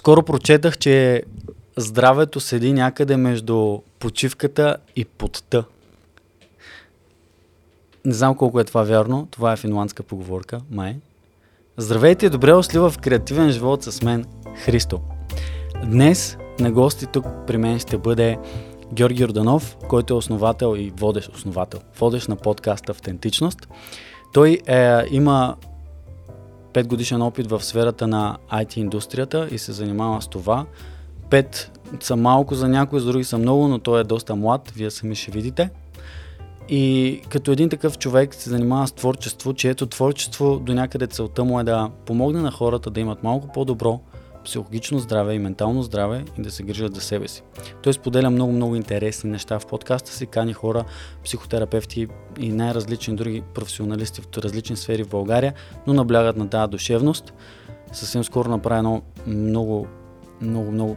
Скоро прочетах, че здравето седи някъде между почивката и потта. Не знам колко е това вярно. Това е финландска поговорка, май. Здравейте и добре дошли в креативен живот с мен, Христо. Днес на гости тук при мен ще бъде Георги Орданов, който е основател и водещ основател, водещ на подкаста Автентичност. Той е, има 5 годишен опит в сферата на IT индустрията и се занимава с това. 5 са малко за някои, за други са много, но той е доста млад, вие сами ще видите. И като един такъв човек се занимава с творчество, чието творчество до някъде целта му е да помогне на хората да имат малко по-добро психологично здраве и ментално здраве и да се грижат за себе си. Той споделя много-много интересни неща в подкаста си, кани хора, психотерапевти и най-различни други професионалисти в различни сфери в България, но наблягат на тази душевност. Съвсем скоро направя едно много, много, много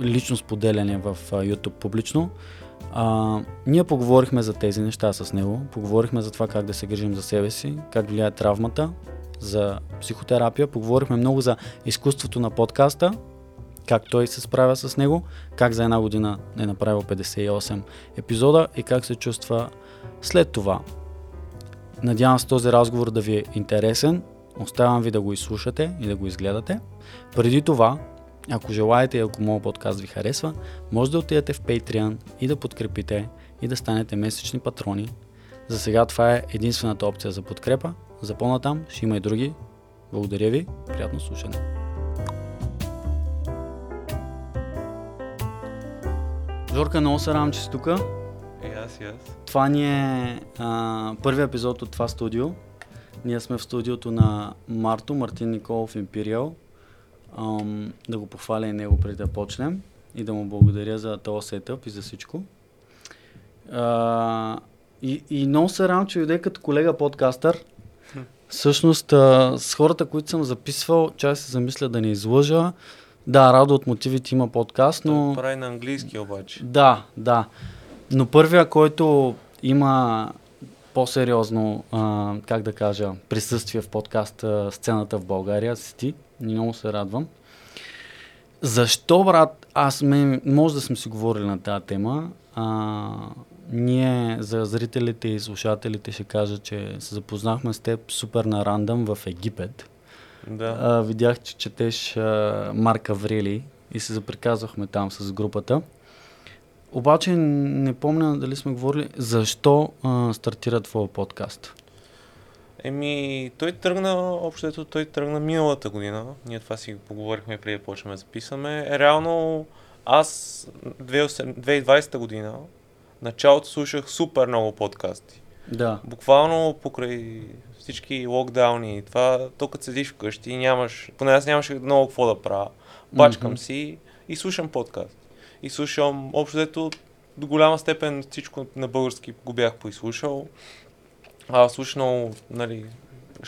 лично споделяне в YouTube публично. А, ние поговорихме за тези неща с него, поговорихме за това как да се грижим за себе си, как влияе травмата, за психотерапия, поговорихме много за изкуството на подкаста, как той се справя с него, как за една година е направил 58 епизода и как се чувства след това. Надявам се този разговор да ви е интересен. Оставям ви да го изслушате и да го изгледате. Преди това, ако желаете и ако моят подкаст ви харесва, може да отидете в Patreon и да подкрепите и да станете месечни патрони. За сега това е единствената опция за подкрепа. За по-натам ще има и други. Благодаря ви. Приятно слушане. Жорка, много се радвам, че си тук. И аз, и аз. Това ни е а, първият епизод от това студио. Ние сме в студиото на Марто, Мартин Николов Imperial. Ам, да го похваля и него преди да почнем и да му благодаря за този сетъп и за всичко. А, и, и много се радвам, че дойде като колега подкастър. Всъщност, а, с хората, които съм записвал, чай се замисля да не излъжа. Да, Радо от Мотивите има подкаст, но... Той прави на английски обаче. Да, да. Но първия, който има по-сериозно, а, как да кажа, присъствие в подкаст а, сцената в България, си ти. Много се радвам. Защо, брат, аз ме, може да сме си говорили на тази тема, а, ние за зрителите и слушателите ще кажа, че се запознахме с теб супер на рандъм в Египет. Да. А, видях, че четеш а, Марк Аврели и се заприказвахме там с групата. Обаче не помня дали сме говорили защо а, стартира твоя подкаст. Еми, той тръгна, общото той тръгна миналата година. Ние това си поговорихме преди да почнем да записваме. Реално аз 2020 година началото слушах супер много подкасти. Да. Буквално покрай всички локдауни и това, то като седиш вкъщи нямаш, поне аз нямаше много какво да правя. Бачкам Мгм. си и слушам подкаст. И слушам, общо взето, до голяма степен всичко на български го бях поизслушал. А, слушал, нали,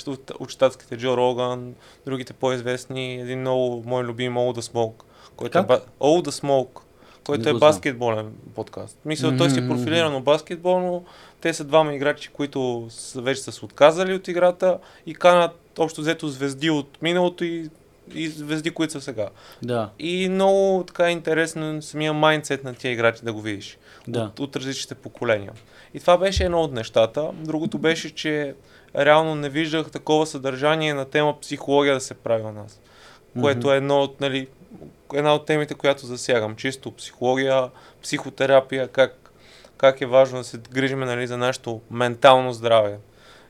от, от щатските Джо Роган, другите по-известни, един много мой любим All the Smoke, който е Как? ба... All the Smoke, който Не е баскетболен подкаст. Мисля, той си е профилирано баскетболно, те са двама играчи, които са, вече са се отказали от играта и канат общо взето звезди от миналото и, и звезди, които са сега. Да, И много така е интересно самия майндсет на тия играчи да го видиш да. от, от различните поколения. И това беше едно от нещата. Другото беше, че реално не виждах такова съдържание на тема психология да се прави на нас. Което е едно от, нали, една от темите, която засягам. Чисто психология, психотерапия, как, как е важно да се грижиме нали, за нашето ментално здраве.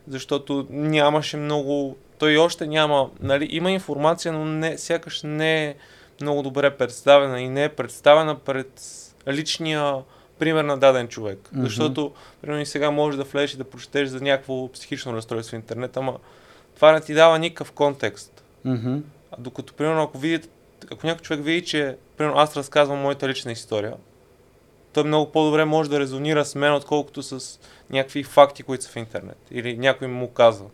Защото нямаше много... Той още няма... Нали, има информация, но не, сякаш не е много добре представена и не е представена пред личния пример на даден човек. Мгм. Защото, примерно и сега можеш да влезеш и да прочетеш за някакво психично разстройство в интернет, ама това не ти дава никакъв контекст. Мгм. А докато, примерно, ако видите, ако някой човек види, че, примерно, аз разказвам моята лична история, той много по-добре може да резонира с мен, отколкото с някакви факти, които са в интернет. Или някой му казва.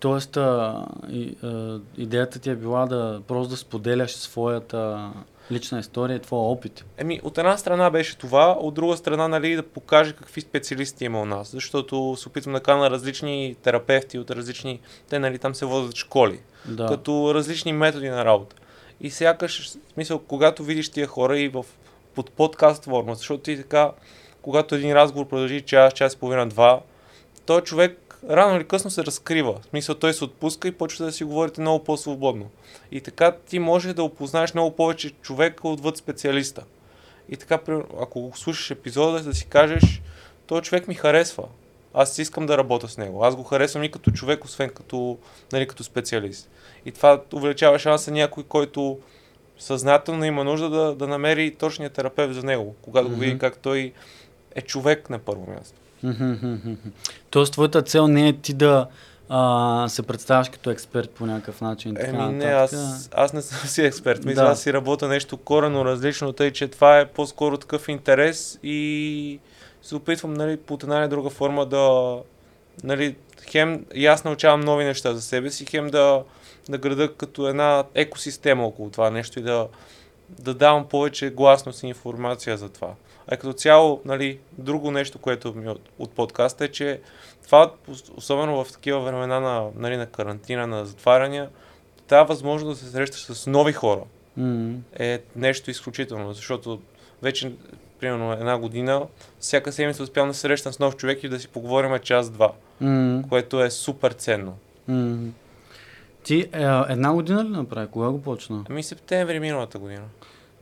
Тоест, а, и, а, идеята ти е била да просто да споделяш своята лична история и твоя опит. Еми, от една страна беше това, от друга страна, нали, да покаже какви специалисти има у нас, защото се опитвам да кана различни терапевти от различни, те, нали, там се водят школи, Да. като различни методи на работа. И сякаш, смисъл, когато видиш тия хора и в под подкаст форма, защото ти така, когато един разговор продължи час, час и половина, два, той човек рано или късно се разкрива. В смисъл, той се отпуска и почва да си говорите много по-свободно. И така ти може да опознаеш много повече човека отвъд специалиста. И така, ако слушаш епизода, да си кажеш, този човек ми харесва. Аз искам да работя с него. Аз го харесвам и като човек, освен като, нали, като специалист. И това увеличава шанса някой, който съзнателно има нужда да, да намери точния терапевт за него, когато mm-hmm. го види как той е човек на първо място. Mm-hmm. Тоест, твоята цел не е ти да а, се представяш като експерт по някакъв начин. Еми не, аз, аз не съм си експерт. Мисля, да. аз си работя нещо корено различно, тъй че това е по-скоро такъв интерес и се опитвам нали, по една или друга форма да нали, хем и аз научавам нови неща за себе си, хем да, да града като една екосистема около това нещо и да, да давам повече гласност и информация за това. А като цяло, нали, друго нещо, което ми от, от подкаста е, че това, особено в такива времена на, нали, на карантина, на затваряния, тази възможност да се срещаш с нови хора mm-hmm. е нещо изключително, защото вече примерно една година, всяка седмица успявам да се срещам с нов човек и да си поговорим час-два, mm. което е супер ценно. Mm. Ти е, една година ли направи? Кога го почна? Ами септември миналата година.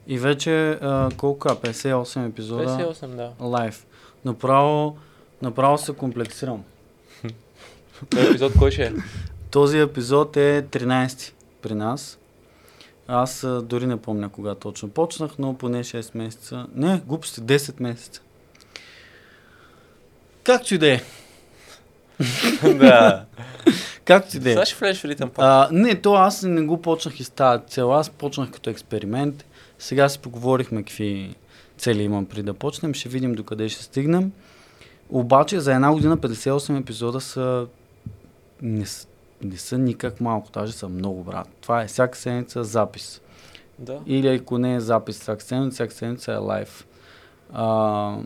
И вече е, колко? 58 епизода? 58, да. Лайв. Направо, направо се комплексирам. Този епизод кой ще е? Този епизод е 13 при нас. Аз дори не помня кога точно почнах, но поне 6 месеца. Не, глупости, 10 месеца. Както и да е. да. Както и да е. Сега ще влезеш в ритъм а, Не, то аз не го почнах и с тази цел. Аз почнах като експеримент. Сега си поговорихме какви цели имам при да почнем. Ще видим докъде ще стигнем. Обаче за една година 58 епизода са не, не са никак малко, даже са много, брат. Това е всяка седмица запис. Да. Или ако не е запис всяка седмица, всяка седмица е лайв. А,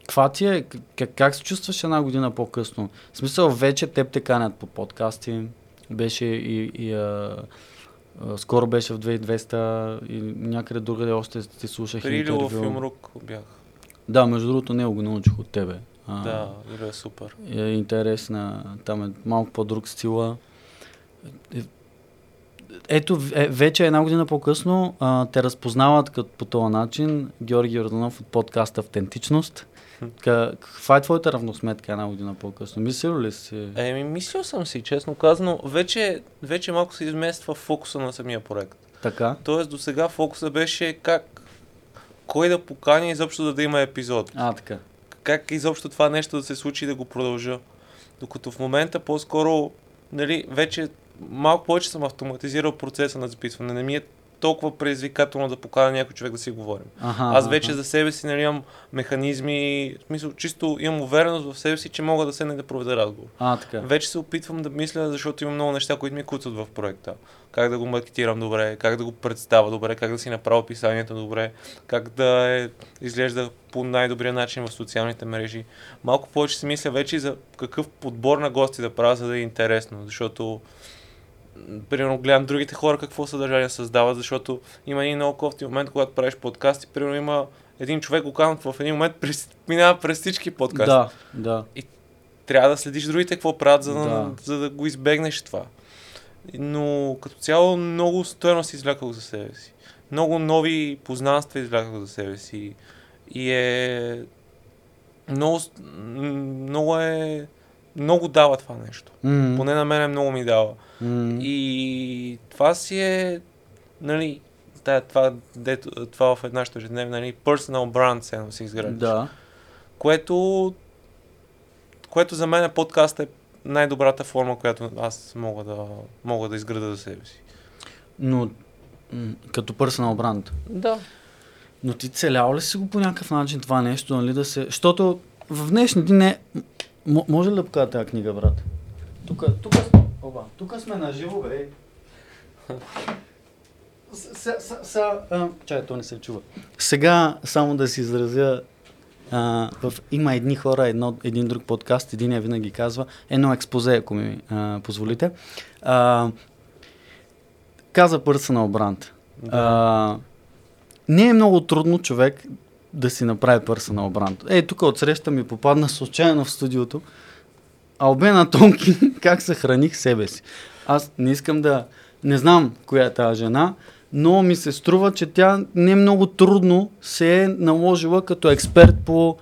каква ти е, как, как се чувстваш една година по-късно? В смисъл, вече теб те канят по подкасти, беше и, и а, а, скоро беше в 2200 и някъде другаде още те слушах При интервю. в Юмрук бях. Да, между другото не го научих от тебе. А, да, Илио е супер. Е интересна, там е малко по-друг стила. Е, ето, е, вече една година по-късно а, те разпознават като по този начин Георги Йорданов от подкаста Автентичност. Каква е твоята равносметка една година по-късно? Мислил ли си? Еми, мислил съм си, честно казано. Вече, вече малко се измества фокуса на самия проект. Така? Тоест, до сега фокуса беше как кой да покани изобщо да, да има епизод. А, така как изобщо това нещо да се случи и да го продължа. Докато в момента по-скоро, нали, вече малко повече съм автоматизирал процеса на записване. Не ми е толкова предизвикателно да покана някой човек да си говорим. Ага, Аз вече ага. за себе си нали, имам механизми, в смисъл, чисто имам увереност в себе си, че мога да се не да проведа разговор. А, така. Вече се опитвам да мисля, защото имам много неща, които ми куцат в проекта. Как да го маркетирам добре, как да го представя добре, как да си направя описанието добре, как да е, изглежда по най-добрия начин в социалните мрежи. Малко повече си мисля вече за какъв подбор на гости да правя, за да е интересно, защото примерно гледам другите хора какво съдържание създават, защото има един много кофти момент, когато правиш подкасти, примерно има един човек, го в един момент през, минава през всички подкасти. Да, да. И трябва да следиш другите какво правят, за да, да. За да го избегнеш това. Но като цяло много стоеност извляках за себе си. Много нови познанства извляках за себе си. И е... Много, много е... Много дава това нещо. Mm-hmm. Поне на мен много ми дава. Mm. И това си е, нали, да, това, дето, това в една ежедневна, нали, personal brand се си изградиш. Да. Което, което за мен подкаст е най-добрата форма, която аз мога да, мога да изграда за себе си. Но като personal brand? Да. Но ти целял ли си го по някакъв начин това нещо, нали, да се... Защото в днешни дни не... М- може ли да покажа тази книга, брат? Тук, тук, Оба, тук сме на живо, бе. Чай, то не се чува. Сега, само да си изразя, а, в, има едни хора, едно, един друг подкаст, един я винаги казва, едно експозе, ако ми а, позволите. А, каза на бранд. А, не е много трудно човек да си направи персонал бранд. Ей, тук отсреща ми попадна случайно в студиото Албена Тонки, как съхраних себе си. Аз не искам да... Не знам коя е тази жена, но ми се струва, че тя не много трудно се е наложила като експерт по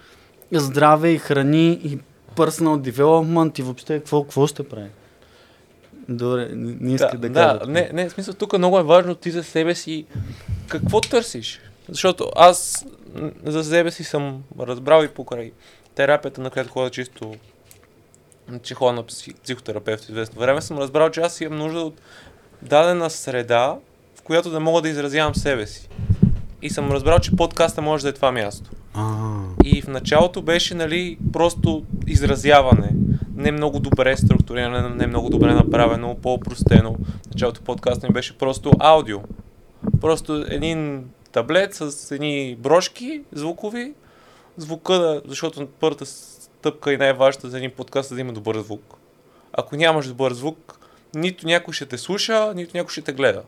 здраве и храни и personal development и въобще какво, какво ще прави. Добре, не, иска да, да, кажа. не, не, в смисъл, тук много е важно ти за себе си какво търсиш. Защото аз за себе си съм разбрал и покрай терапията, на която ходя чисто, че ходя на псих, психотерапевт известно време, съм разбрал, че аз имам нужда от дадена среда, в която да мога да изразявам себе си. И съм разбрал, че подкаста може да е това място. А, И в началото беше, нали, просто изразяване. Не много добре структурирано, не много добре направено, по-простено. Началото подкаста ми беше просто аудио. Просто един таблет с едни брошки звукови, звука, защото първата стъпка и най-важната за един подкаст е да има добър звук. Ако нямаш добър звук, нито някой ще те слуша, нито някой ще те гледа.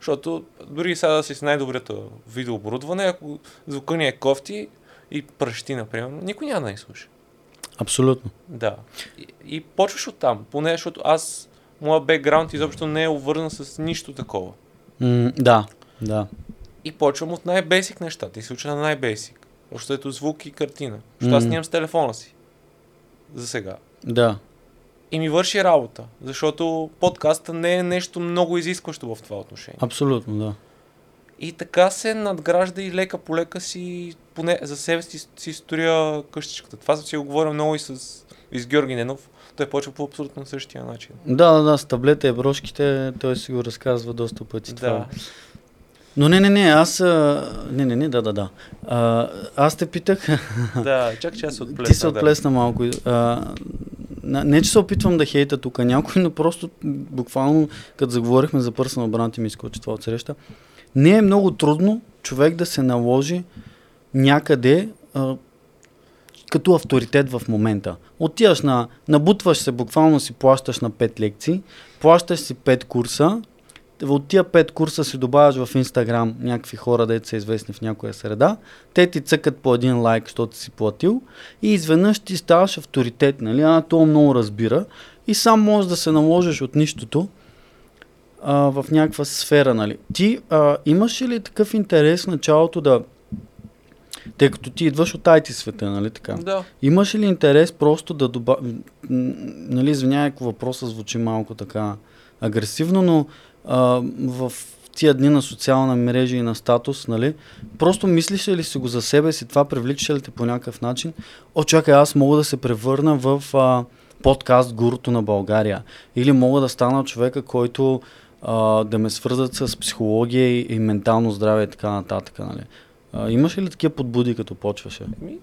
Защото дори сега да си с най-доброто видеооборудване, ако звука ни е кофти и пръщи, например, никой няма да ни слуша. абсолютно. Да. И, и почваш оттам, поне защото аз, моя бекграунд изобщо не е обвързан с нищо такова. М, да, да. И почвам от най-бейсик нещата и се уча на най-бейсик. Защото ето звук и картина. Защото аз снимам с телефона си. За сега. Да. И ми върши работа. Защото подкаста не е нещо много изискващо в това отношение. Абсолютно, да. И така се надгражда и лека по лека си, поне за себе си, си строя къщичката. Това съм си го говорил много и с, и с Георги Ненов. Той почва по абсолютно същия начин. Да, да, да, с таблета и брошките, той си го разказва доста пъти. това. Да. Но не, не, не, аз... Не, не, не, да, да, да. А, аз те питах... да, чак че аз се отплесна. Ти се да. отплесна малко. А, не, че се опитвам да хейта тук някой, но просто буквално, като заговорихме за personal бранд и ми изкочи това от среща, не е много трудно човек да се наложи някъде а, като авторитет в момента. Отиваш на, набутваш се, буквално си плащаш на 5 лекции, плащаш си 5 курса, от тия 5 курса си добавяш в Инстаграм някакви хора, дето са известни в някоя среда, те ти цъкат по един лайк, защото си платил и изведнъж ти ставаш авторитет, нали? А, то много разбира и сам можеш да се наложиш от нищото а, в някаква сфера, нали? Ти а, имаш ли такъв интерес в началото да тъй като ти идваш от IT света, нали така? Да. Имаш ли интерес просто да добавиш... Нали, извинявай, ако въпросът звучи малко така агресивно, но а, в тия дни на социална мрежа и на статус, нали, просто мислиш ли си го за себе си, това привлича ли те по някакъв начин? О, чакай, аз мога да се превърна в а, подкаст гурото на България. Или мога да стана човека, който а, да ме свързат с психология и, и ментално здраве и така нататък. Нали? А, имаш ли такива подбуди, като почваше? Ми,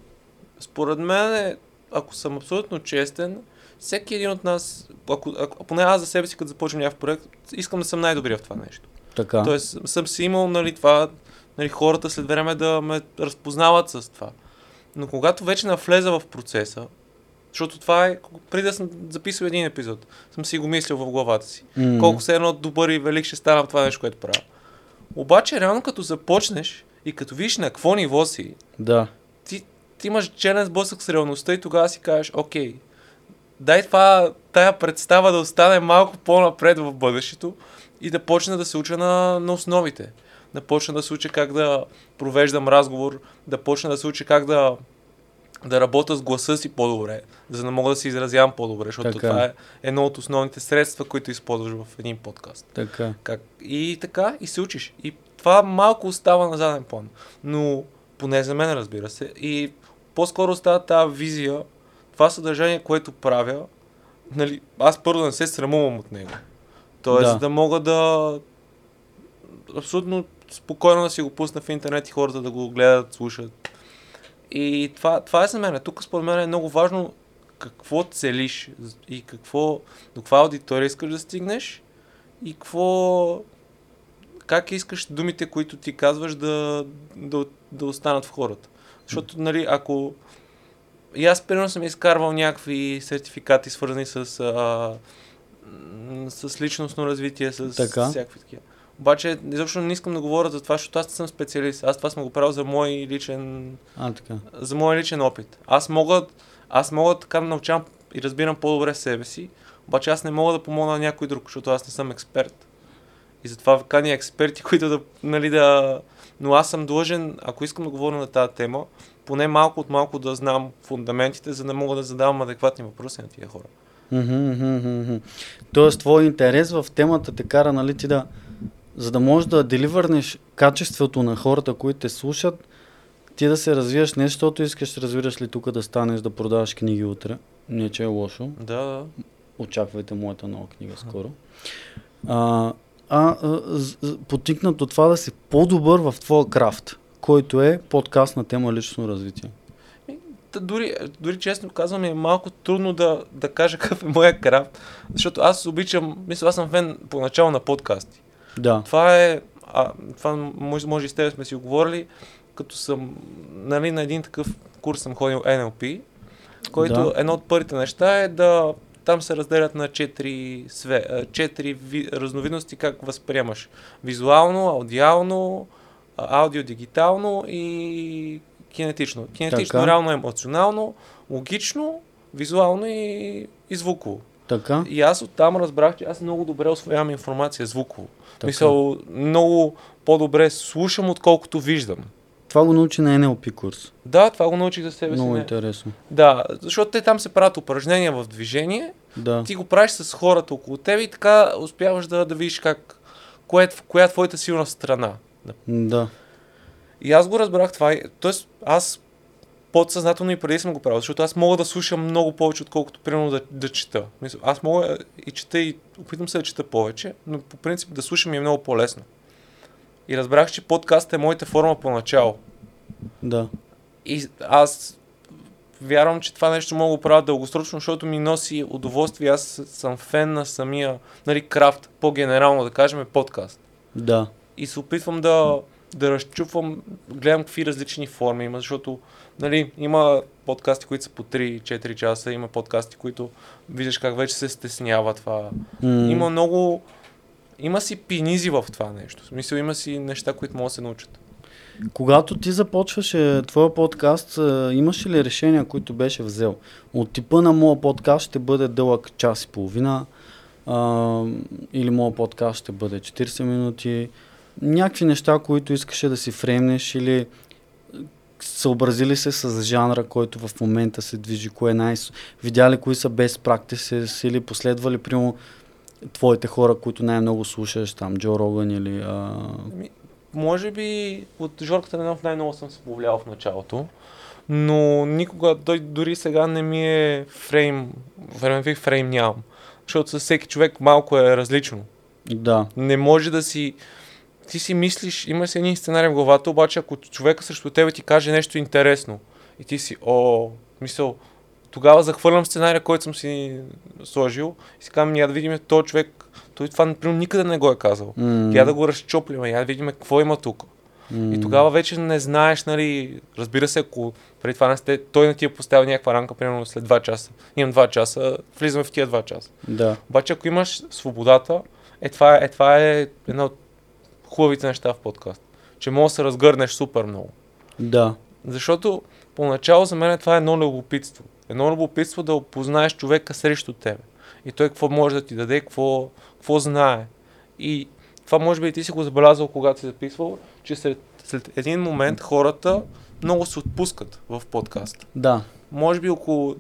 според мен, ако съм абсолютно честен, всеки един от нас, ако, ако, поне аз за себе си, като започвам някакъв проект, искам да съм най-добрия в това нещо. Така. Тоест, съм си имал, нали, това, нали, хората след време да ме разпознават с това. Но когато вече навлеза в процеса, защото това е, преди да съм записал един епизод, съм си го мислил в главата си. М. Колко се едно добър и велик ще стана в това нещо, което правя. Обаче, реално като започнеш и като видиш на какво ниво си, Да. ти, ти имаш челен сблъсък с реалността и тогава си кажеш, окей, дай това, тая представа да остане малко по-напред в бъдещето и да почна да се уча на, на основите. Да почна да се уча как да провеждам разговор, да почна да се уча как да, да работя с гласа си по-добре, за да мога да се изразявам по-добре, защото Така. това е едно от основните средства, които използваш в един подкаст. Така. Как? И така, и се учиш. И това малко остава на заден план. Но, поне за мен, разбира се. И по-скоро остава тази визия, това съдържание, което правя, нали, аз първо не се срамувам от него. Тоест Да. да, мога да абсолютно спокойно да си го пусна в интернет и хората да го гледат, слушат. И това, това е за мен. Тук според мен е много важно какво целиш и какво, до каква аудитория искаш да стигнеш и какво, как искаш думите, които ти казваш да, да, да останат в хората. Защото, нали, ако и аз, примерно, съм изкарвал някакви сертификати, свързани с, а, с личностно развитие, с Така. всякакви такива. Обаче, изобщо не искам да говоря за това, защото аз съм специалист. Аз това съм го правил за мой личен, А, така. за мой личен опит. Аз мога, аз мога така да научавам и разбирам по-добре себе си, обаче аз не мога да помогна на някой друг, защото аз не съм експерт. И затова каня експерти, които да, нали, да... Но аз съм длъжен, ако искам да говоря на тази тема, поне малко от малко да знам фундаментите, за да мога да задавам адекватни въпроси на тия хора. Тоест, твой интерес в темата те кара, нали, ти да, за да можеш да деливърнеш качеството на хората, които те слушат, ти да се развиеш не защото искаш, разбираш ли, тук да станеш да продаваш книги утре. Не, че е лошо. Да, да. Очаквайте моята нова книга скоро. А, а, а потикнат от това да си по-добър в твоя крафт, който е подкаст на тема лично развитие. Дори, дори честно казвам, е малко трудно да, да кажа какъв е моя крафт, защото аз обичам, мисля, аз съм фен поначало на подкасти. Да. Това е, а, това може, може и с теб сме си оговорили, като съм, нали, на един такъв курс съм ходил NLP, който Да. едно от първите неща е да там се разделят на четири, све, четири ви, разновидности как възприемаш. Визуално, аудиално, а, аудио-дигитално и кинетично. Кинетично, Така. реално, емоционално, логично, визуално и, и звуково. Така? И аз оттам разбрах, че аз много добре освоявам информация звуково. Така. Мисъл, много по-добре слушам, отколкото виждам. Това го научи на NLP курс. Да, това го научих за себе си. Много не. интересно. Да, защото те там се правят упражнения в движение, Да. ти го правиш с хората около теб и така успяваш да, да видиш как, кое, е- коя е твоята силна страна. Да. И аз го разбрах това. Тоест, аз подсъзнателно и преди съм го правил, защото аз мога да слушам много повече, отколкото примерно да, да чета. Мисля, аз мога и чета и опитвам се да чета повече, но по принцип да слушам е много по-лесно. И разбрах, че подкаст е моята форма поначало. Да. И аз вярвам, че това нещо мога да правя дългосрочно, защото ми носи удоволствие. Аз съм фен на самия, нали, крафт, по-генерално да кажем, подкаст. Да. И се опитвам да, да разчупвам, гледам какви различни форми има, защото нали, има подкасти, които са по 3-4 часа, има подкасти, които виждаш как вече се стеснява това. М, Има много... Има си пинизи в това нещо. В смисъл има си неща, които могат да се научат. Когато ти започваше твоя подкаст, а, имаше ли решения, които беше взел? От типа на моя подкаст ще бъде дълъг час и половина, а, или моя подкаст ще бъде 40 минути. Някакви неща, които искаше да си фреймнеш или съобразили се с жанра, който в момента се движи, кое е най- видяли кои са без practices или последвали, примерно, твоите хора, които най-много слушаш, там, Джо Роган или... А... Ами, може би от Жорката Ненов най-много съм се повлиял в началото, но никога, той дори сега не ми е фрейм, времеви фрейм нямам. Защото със всеки човек малко е различно. Да, Не може да си... Ти си мислиш, има си един сценарий в главата, обаче ако човека срещу тебе ти каже нещо интересно и ти си, о, мисъл, тогава захвърлям сценария, който съм си сложил и си казвам, я да видим този човек, той това, например, никъде не го е казал. М, Я да го разчоплиме, я да видим какво има тук. м, И тогава вече не знаеш, нали, разбира се, ако преди това не сте, той не ти е поставил някаква рамка, примерно след 2 часа. Имам 2 часа, влизаме в тия 2 часа. Да, Обаче ако имаш свободата, е това, е, това е едно от хубавите неща в подкаст. Че може да се разгърнеш супер много. да, Защото поначало за мен това е едно любопитство. Едно любопитство да опознаеш човека срещу тебе. И той какво може да ти даде, какво, какво знае. И това може би и ти си го забелязал, когато си записвал, че след, след един момент хората много се отпускат в подкаст. да, Може би около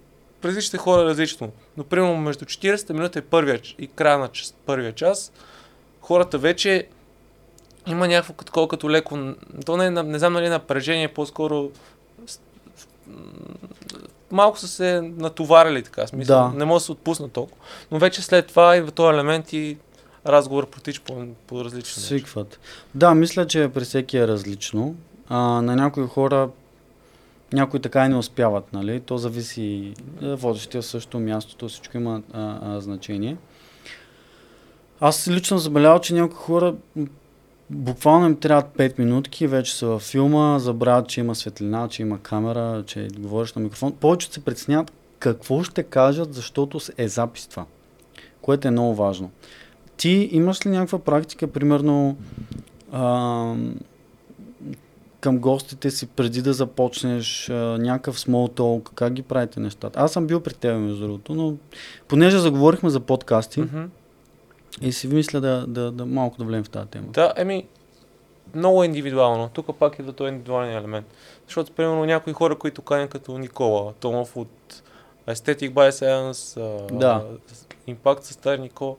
различните хора различно, но примерно между 40 минута и, първия, и края на час, първия час, хората вече има някакво такова като леко, то не, е не знам нали напрежение, по-скоро малко са се натоварили така, в смисъл, Да. не може да се отпуснат толкова, но вече след това идва този елемент и разговор протича по, по различен начин. свикват. Да, мисля, че при всеки е различно. А, на някои хора някои така и не успяват, нали? То зависи водещия също мястото, всичко има а, а, значение. Аз лично забелявам, че някои хора буквално им трябват 5 минутки вече са във филма, забравят, че има светлина, че има камера, че говориш на микрофон. Повечето се преценят какво ще кажат, защото е запис това, което е много важно. ти имаш ли някаква практика, примерно, а, към гостите си преди да започнеш а, някакъв small talk, как ги правите нещата? Аз съм бил при теб, между другото, но понеже заговорихме за подкасти Мгм. И си мисля да, да, да малко да влезем в тази тема. Да, еми, много е индивидуално. Тук пак идва този индивидуален елемент. Защото, примерно, някои хора, които канят като Никола, Томов от Aesthetic by Science, Да. Impact с Стар Никола,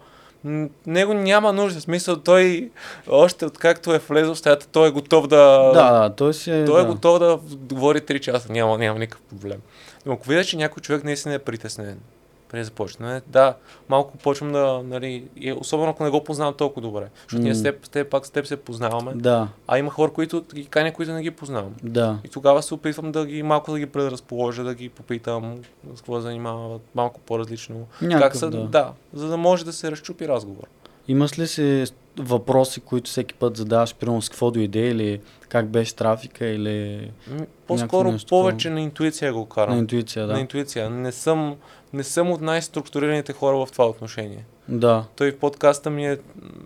него няма нужда. В смисъл, той още откакто е влезъл в стаята, той е готов да... Да, да, той си е... Той е да. готов да говори 3 часа, няма, няма никакъв проблем. Но ако видя, че някой човек наистина е притеснен, преди да започне, да, малко почвам да, нали, и особено ако не го познавам толкова добре. Защото ние с теб, с теб, пак с теб се познаваме, Да, а има хора, които ги каня, които не ги познавам. да. И тогава се опитвам да ги малко да ги предразположа, да ги попитам с какво занимават, малко по-различно. Някакъв, как са, да. да. за да може да се разчупи разговор. Имаш ли си въпроси, които всеки път задаваш, примерно с какво дойде или как беше трафика или По-скоро нещо повече на интуиция го карам. на интуиция, На да? интуиция. Не съм, не съм от най-структурираните хора в това отношение. Да, Той в подкаста ми е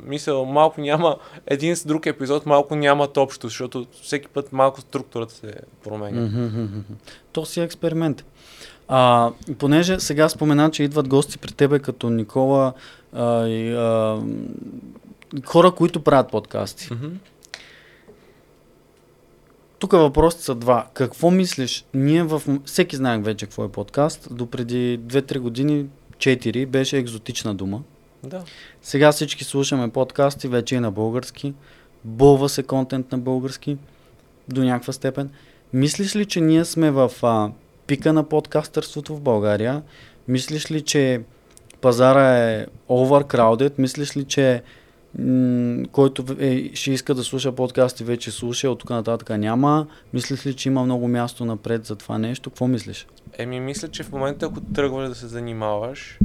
мисъл, малко няма, един с друг епизод малко нямат общо, защото всеки път малко структурата се променя. То си е експеримент. А, понеже сега спомена, че идват гости при тебе като Никола а, и, а, хора, които правят подкасти. Мгм. Тук въпросите са два. Какво мислиш? Ние в... Всеки знае вече какво е подкаст. До преди 2-3 години, 4, беше екзотична дума. Да. Сега всички слушаме подкасти, вече и на български. Бълва се контент на български до някаква степен. Мислиш ли, че ние сме в а, пика на подкастърството в България? Мислиш ли, че пазара е overcrowded? Мислиш ли, че който е, ще иска да слуша подкасти, вече слуша, от тук нататък няма? Мислиш ли, че има много място напред за това нещо? Какво мислиш? Еми, мисля, че в момента, ако тръгваш да се занимаваш,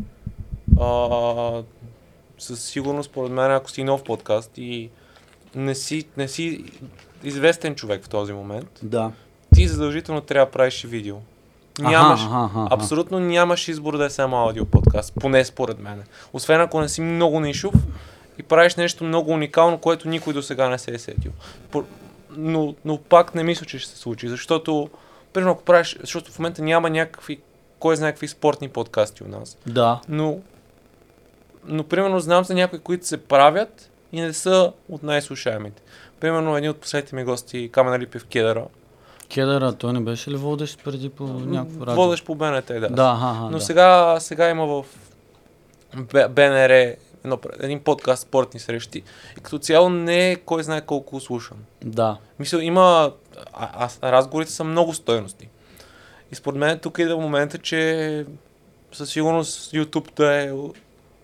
а, със сигурност, според мен, ако си нов подкаст и не си, не си известен човек в този момент, Да. ти задължително трябва да правиш видео. Нямаш, Аха, аха, аха. абсолютно нямаш избор да е само аудио подкаст, поне според мен. Освен ако не си много нишов и правиш нещо много уникално, което никой до сега не се е сетил. Но, но пак не мисля, че ще се случи, защото, примерно, ако правиш, защото в момента няма някакви, кой знае какви спортни подкасти у нас, Да. но, но примерно знам за някои, които се правят и не са от най-слушаемите. Примерно, един от последните ми гости, Камена Липев Кедъра, Кедъра, той не беше ли водещ преди по някакво радио? водещ по БНТ, да. Да, аха, Но да. сега, сега има в БНР едно, един подкаст спортни срещи и като цяло не е кой знае колко слушан. Да. Мисля, има... А, а, разговорите са много стойности. И според мен тук идва момента, че със сигурност YouTube да е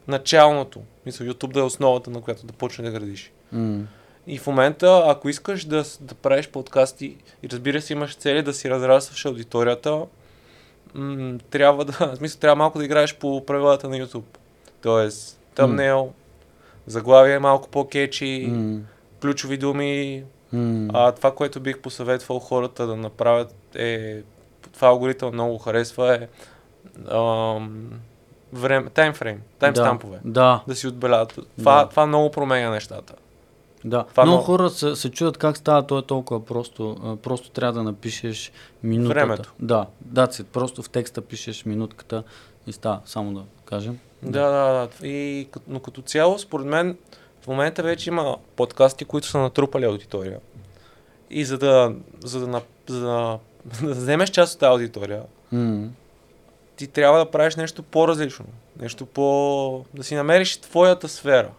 началното. Мисля, YouTube да е основата, на която да почне да градиш. М. И в момента, ако искаш да, да правиш подкасти и разбира се имаш цели да си разрастваш аудиторията, м- трябва да, в смисъл, трябва малко да играеш по правилата на YouTube. Тоест, тъмнел, заглавие е малко по-кечи, ключови думи. А това, което бих посъветвал хората да направят е, това алгоритъм много харесва е ам, време, таймфрейм, таймстампове. Да. Да. Да си отбелязват. Това, Да. това много променя нещата. да. Това Много много- хора се, се чудят как става то е толкова просто. Просто трябва да напишеш минутата. Времето. Да, да, просто в текста пишеш минутката и става, само да кажем. Да, да, да. И, но като цяло, според мен, в момента вече има подкасти, които са натрупали аудитория. И за да, за да, за да, за да вземеш част от тази аудитория, М. ти трябва да правиш нещо по-различно. Нещо по... да си намериш твоята сфера.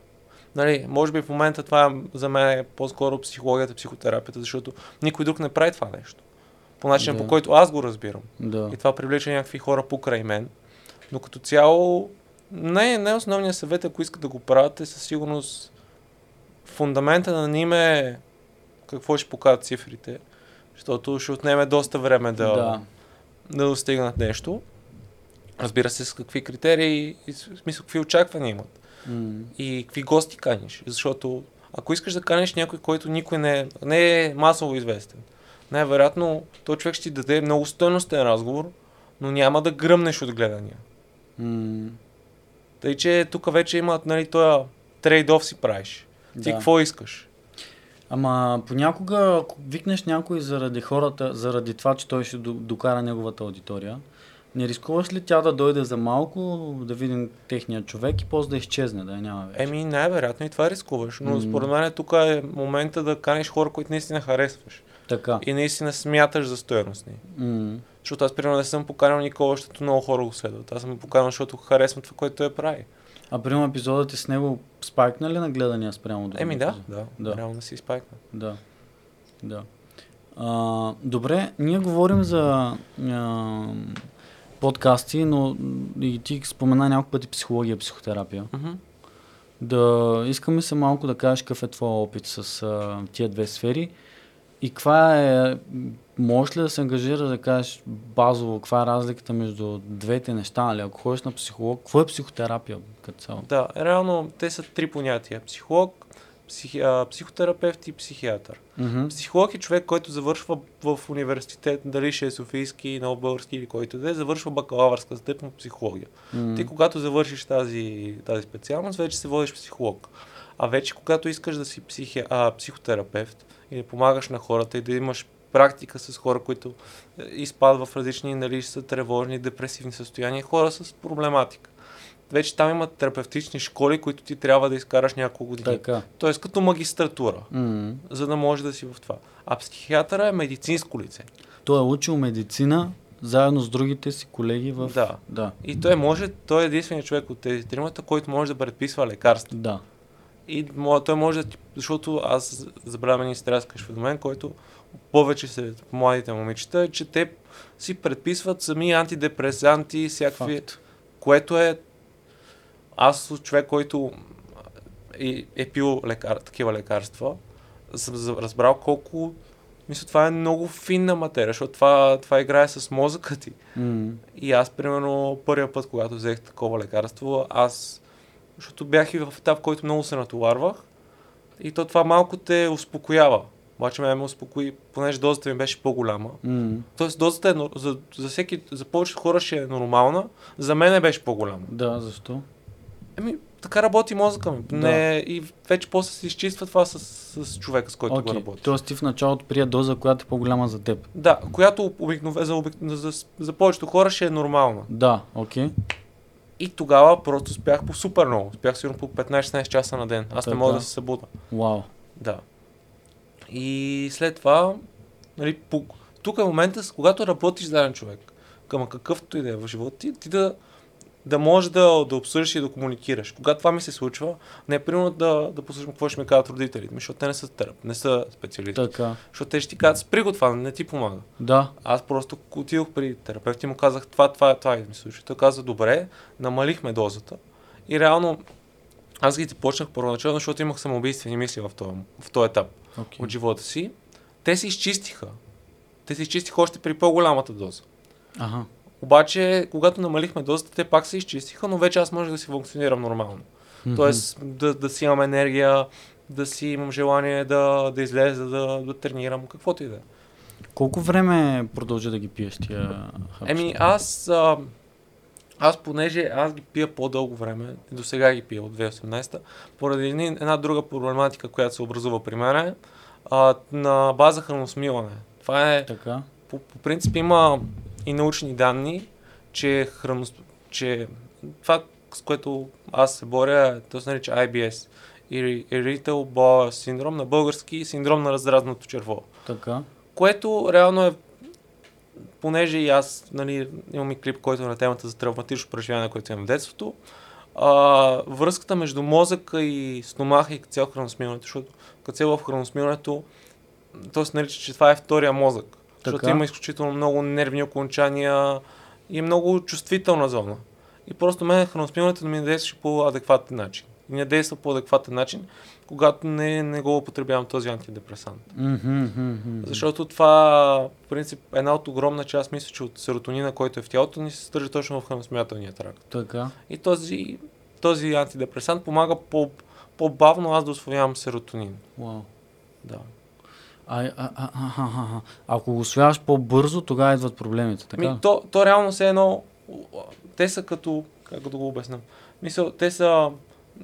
Нали, може би в момента това е, за мен е по-скоро психологията, психотерапията, защото никой друг не прави това нещо. По начин, Да. по който аз го разбирам. Да. И това привлича някакви хора покрай мен. Но като цяло, не, не основният съвет, ако искат да го правят, е със сигурност фундамента на ним е какво ще покажат цифрите, защото ще отнеме доста време да, да. да достигнат нещо. Разбира се, с какви критерии и в смисъл какви очаквания имат. М. И какви гости каниш. Защото ако искаш да каниш някой, който никой не е, не е масово известен, най-вероятно този човек ще ти даде много стойностен разговор, но няма да гръмнеш от гледания. М. Тъй, че тук вече имат нали, този трейдов си правиш. Ти Да. какво искаш? Ама понякога, ако викнеш някой заради хората, заради това, че той ще до- докара неговата аудитория, не рискуваш ли тя да дойде за малко, да видим техния човек и после да изчезне, да я няма вече? Еми, най-вероятно и това рискуваш. Но М. според мен тук е момента да канеш хора, които наистина харесваш. Така. И наистина смяташ за стоеностни. М, Защото аз, примерно, не съм поканил никога, защото много хора го следват. Аз съм го поканил, защото харесвам това, което той прави. А примерно епизодът ти с него спайкна ли на гледания спрямо други Еми, да, да, Да. Реално си изпайкна. Да. Да. А, добре, ние говорим за а, подкасти, но и ти спомена няколко пъти психология, психотерапия. Мгм. Да искаме се малко да кажеш какъв е твой опит с а, тия две сфери и каква е, можеш ли да се ангажира да кажеш базово, каква е разликата между двете неща, нали? ако ходиш на психолог, какво е психотерапия като цяло? Да, реално те са три понятия. Психолог, психи, а, психотерапевт и психиатър. Мгм. Психолог е човек, който завършва в университет, дали ще е Софийски, нов български или който да е, завършва бакалавърска степен по психология. М, Ти когато завършиш тази, тази специалност, вече се водиш психолог. А вече когато искаш да си психи, а, психотерапевт и да помагаш на хората и да имаш практика с хора, които е, изпадат в различни, нали, са тревожни, депресивни състояния, хора с проблематика. Вече там имат терапевтични школи, които ти трябва да изкараш няколко години. Така. Тоест като магистратура, М. за да можеш да си в това. А психиатъра е медицинско лице. Той е учил медицина заедно с другите си колеги в... Да. Да. И той може, той е единственият човек от тези тримата, който може да предписва лекарства. Да. И той може да защото аз забравям един стряскаш феномен, който повече сред младите момичета е, че те си предписват сами антидепресанти, всякакви, Факт. което е аз човек, който е, е пил лекар, такива лекарства, съм разбрал колко мисля, това е много финна материя, защото това, това играе с мозъка ти. М. И аз, примерно, първия път, когато взех такова лекарство, аз, защото бях и в етап, в който много се натоварвах, и то това малко те успокоява. Обаче ме ме успокои, понеже дозата ми беше по-голяма. М. Тоест дозата е, за, за всеки, за повечето хора ще е нормална, за мен беше по-голяма. Да, защо? Еми, така работи мозъка ми. Да. Не, и вече после се изчиства това с, с човека, с който Окей. го работи. Тоест ти в началото прия доза, която е по-голяма за теб. Да, която обикнове, за, обик... за, за повечето хора ще е нормална. Да, окей. И тогава просто спях по супер много. Спях сигурно по 15-16 часа на ден. Аз Така. не мога да се събуда. Вау. Да. И след това, нали, по... тук е момента, когато работиш с даден човек, към какъвто и да е в живота ти, ти да, да можеш да, да обсъдиш и да комуникираш. Когато това ми се случва, не е примерно да, да послушам какво ще ми кажат родителите ми, защото те не са терап, не са специалисти. Така. Защото те ще ти кажат, спри го това, не ти помага. Да. Аз просто отидох при терапевт и му казах, това, това, това ми случи. Той каза, добре, намалихме дозата. И реално, аз ги почнах първоначално, защото имах самоубийствени мисли в този, в този етап Окей. от живота си. Те се изчистиха. Те се изчистиха още при по-голямата доза. Ага. Обаче, когато намалихме дозата, те пак се изчистиха, но вече аз може да си функционирам нормално. Мгм. Тоест, да, да си имам енергия, да си имам желание да, да излеза, да, да тренирам, каквото и да е. Колко време продължи да ги пиеш тия хапчета? Еми, аз, а, аз понеже аз ги пия по-дълго време, до сега ги пия от 2018, поради една друга проблематика, която се образува при мен, а, на база храносмилане. Това е, Така. по, по принцип има и научни данни, че, хранос, че това, с което аз се боря, то се нарича IBS, Irri- Irritable Bowel синдром, на български синдром на разразното черво Така. което реално е, понеже и аз, нали, имам и клип, който е на темата за травматично преживяване, което имам в детството, а, връзката между мозъка и стомаха и като цяло храносмилането, защото като цяло в храносмилането, то се нарича, че това е втория мозък, защото Така. има изключително много нервни окончания и е много чувствителна зона. И просто мен храносмилането не ми действаше по адекватен начин. И не действа по адекватен начин, когато не, не го употребявам този антидепресант. Мгм, мгм. Защото това, в принцип, една от огромна част, мисля, че от серотонина, който е в тялото ни, се съдържа точно в храносмилателния тракт. Така. И този, този антидепресант помага по, по-бавно аз да освоявам серотонин. Вау. Да. А, а, а, а, а, а, ако го освояваш по-бързо, тогава идват проблемите, така? Ми, то, то реално се едно, те са като, как да го обясня, мисъл, те са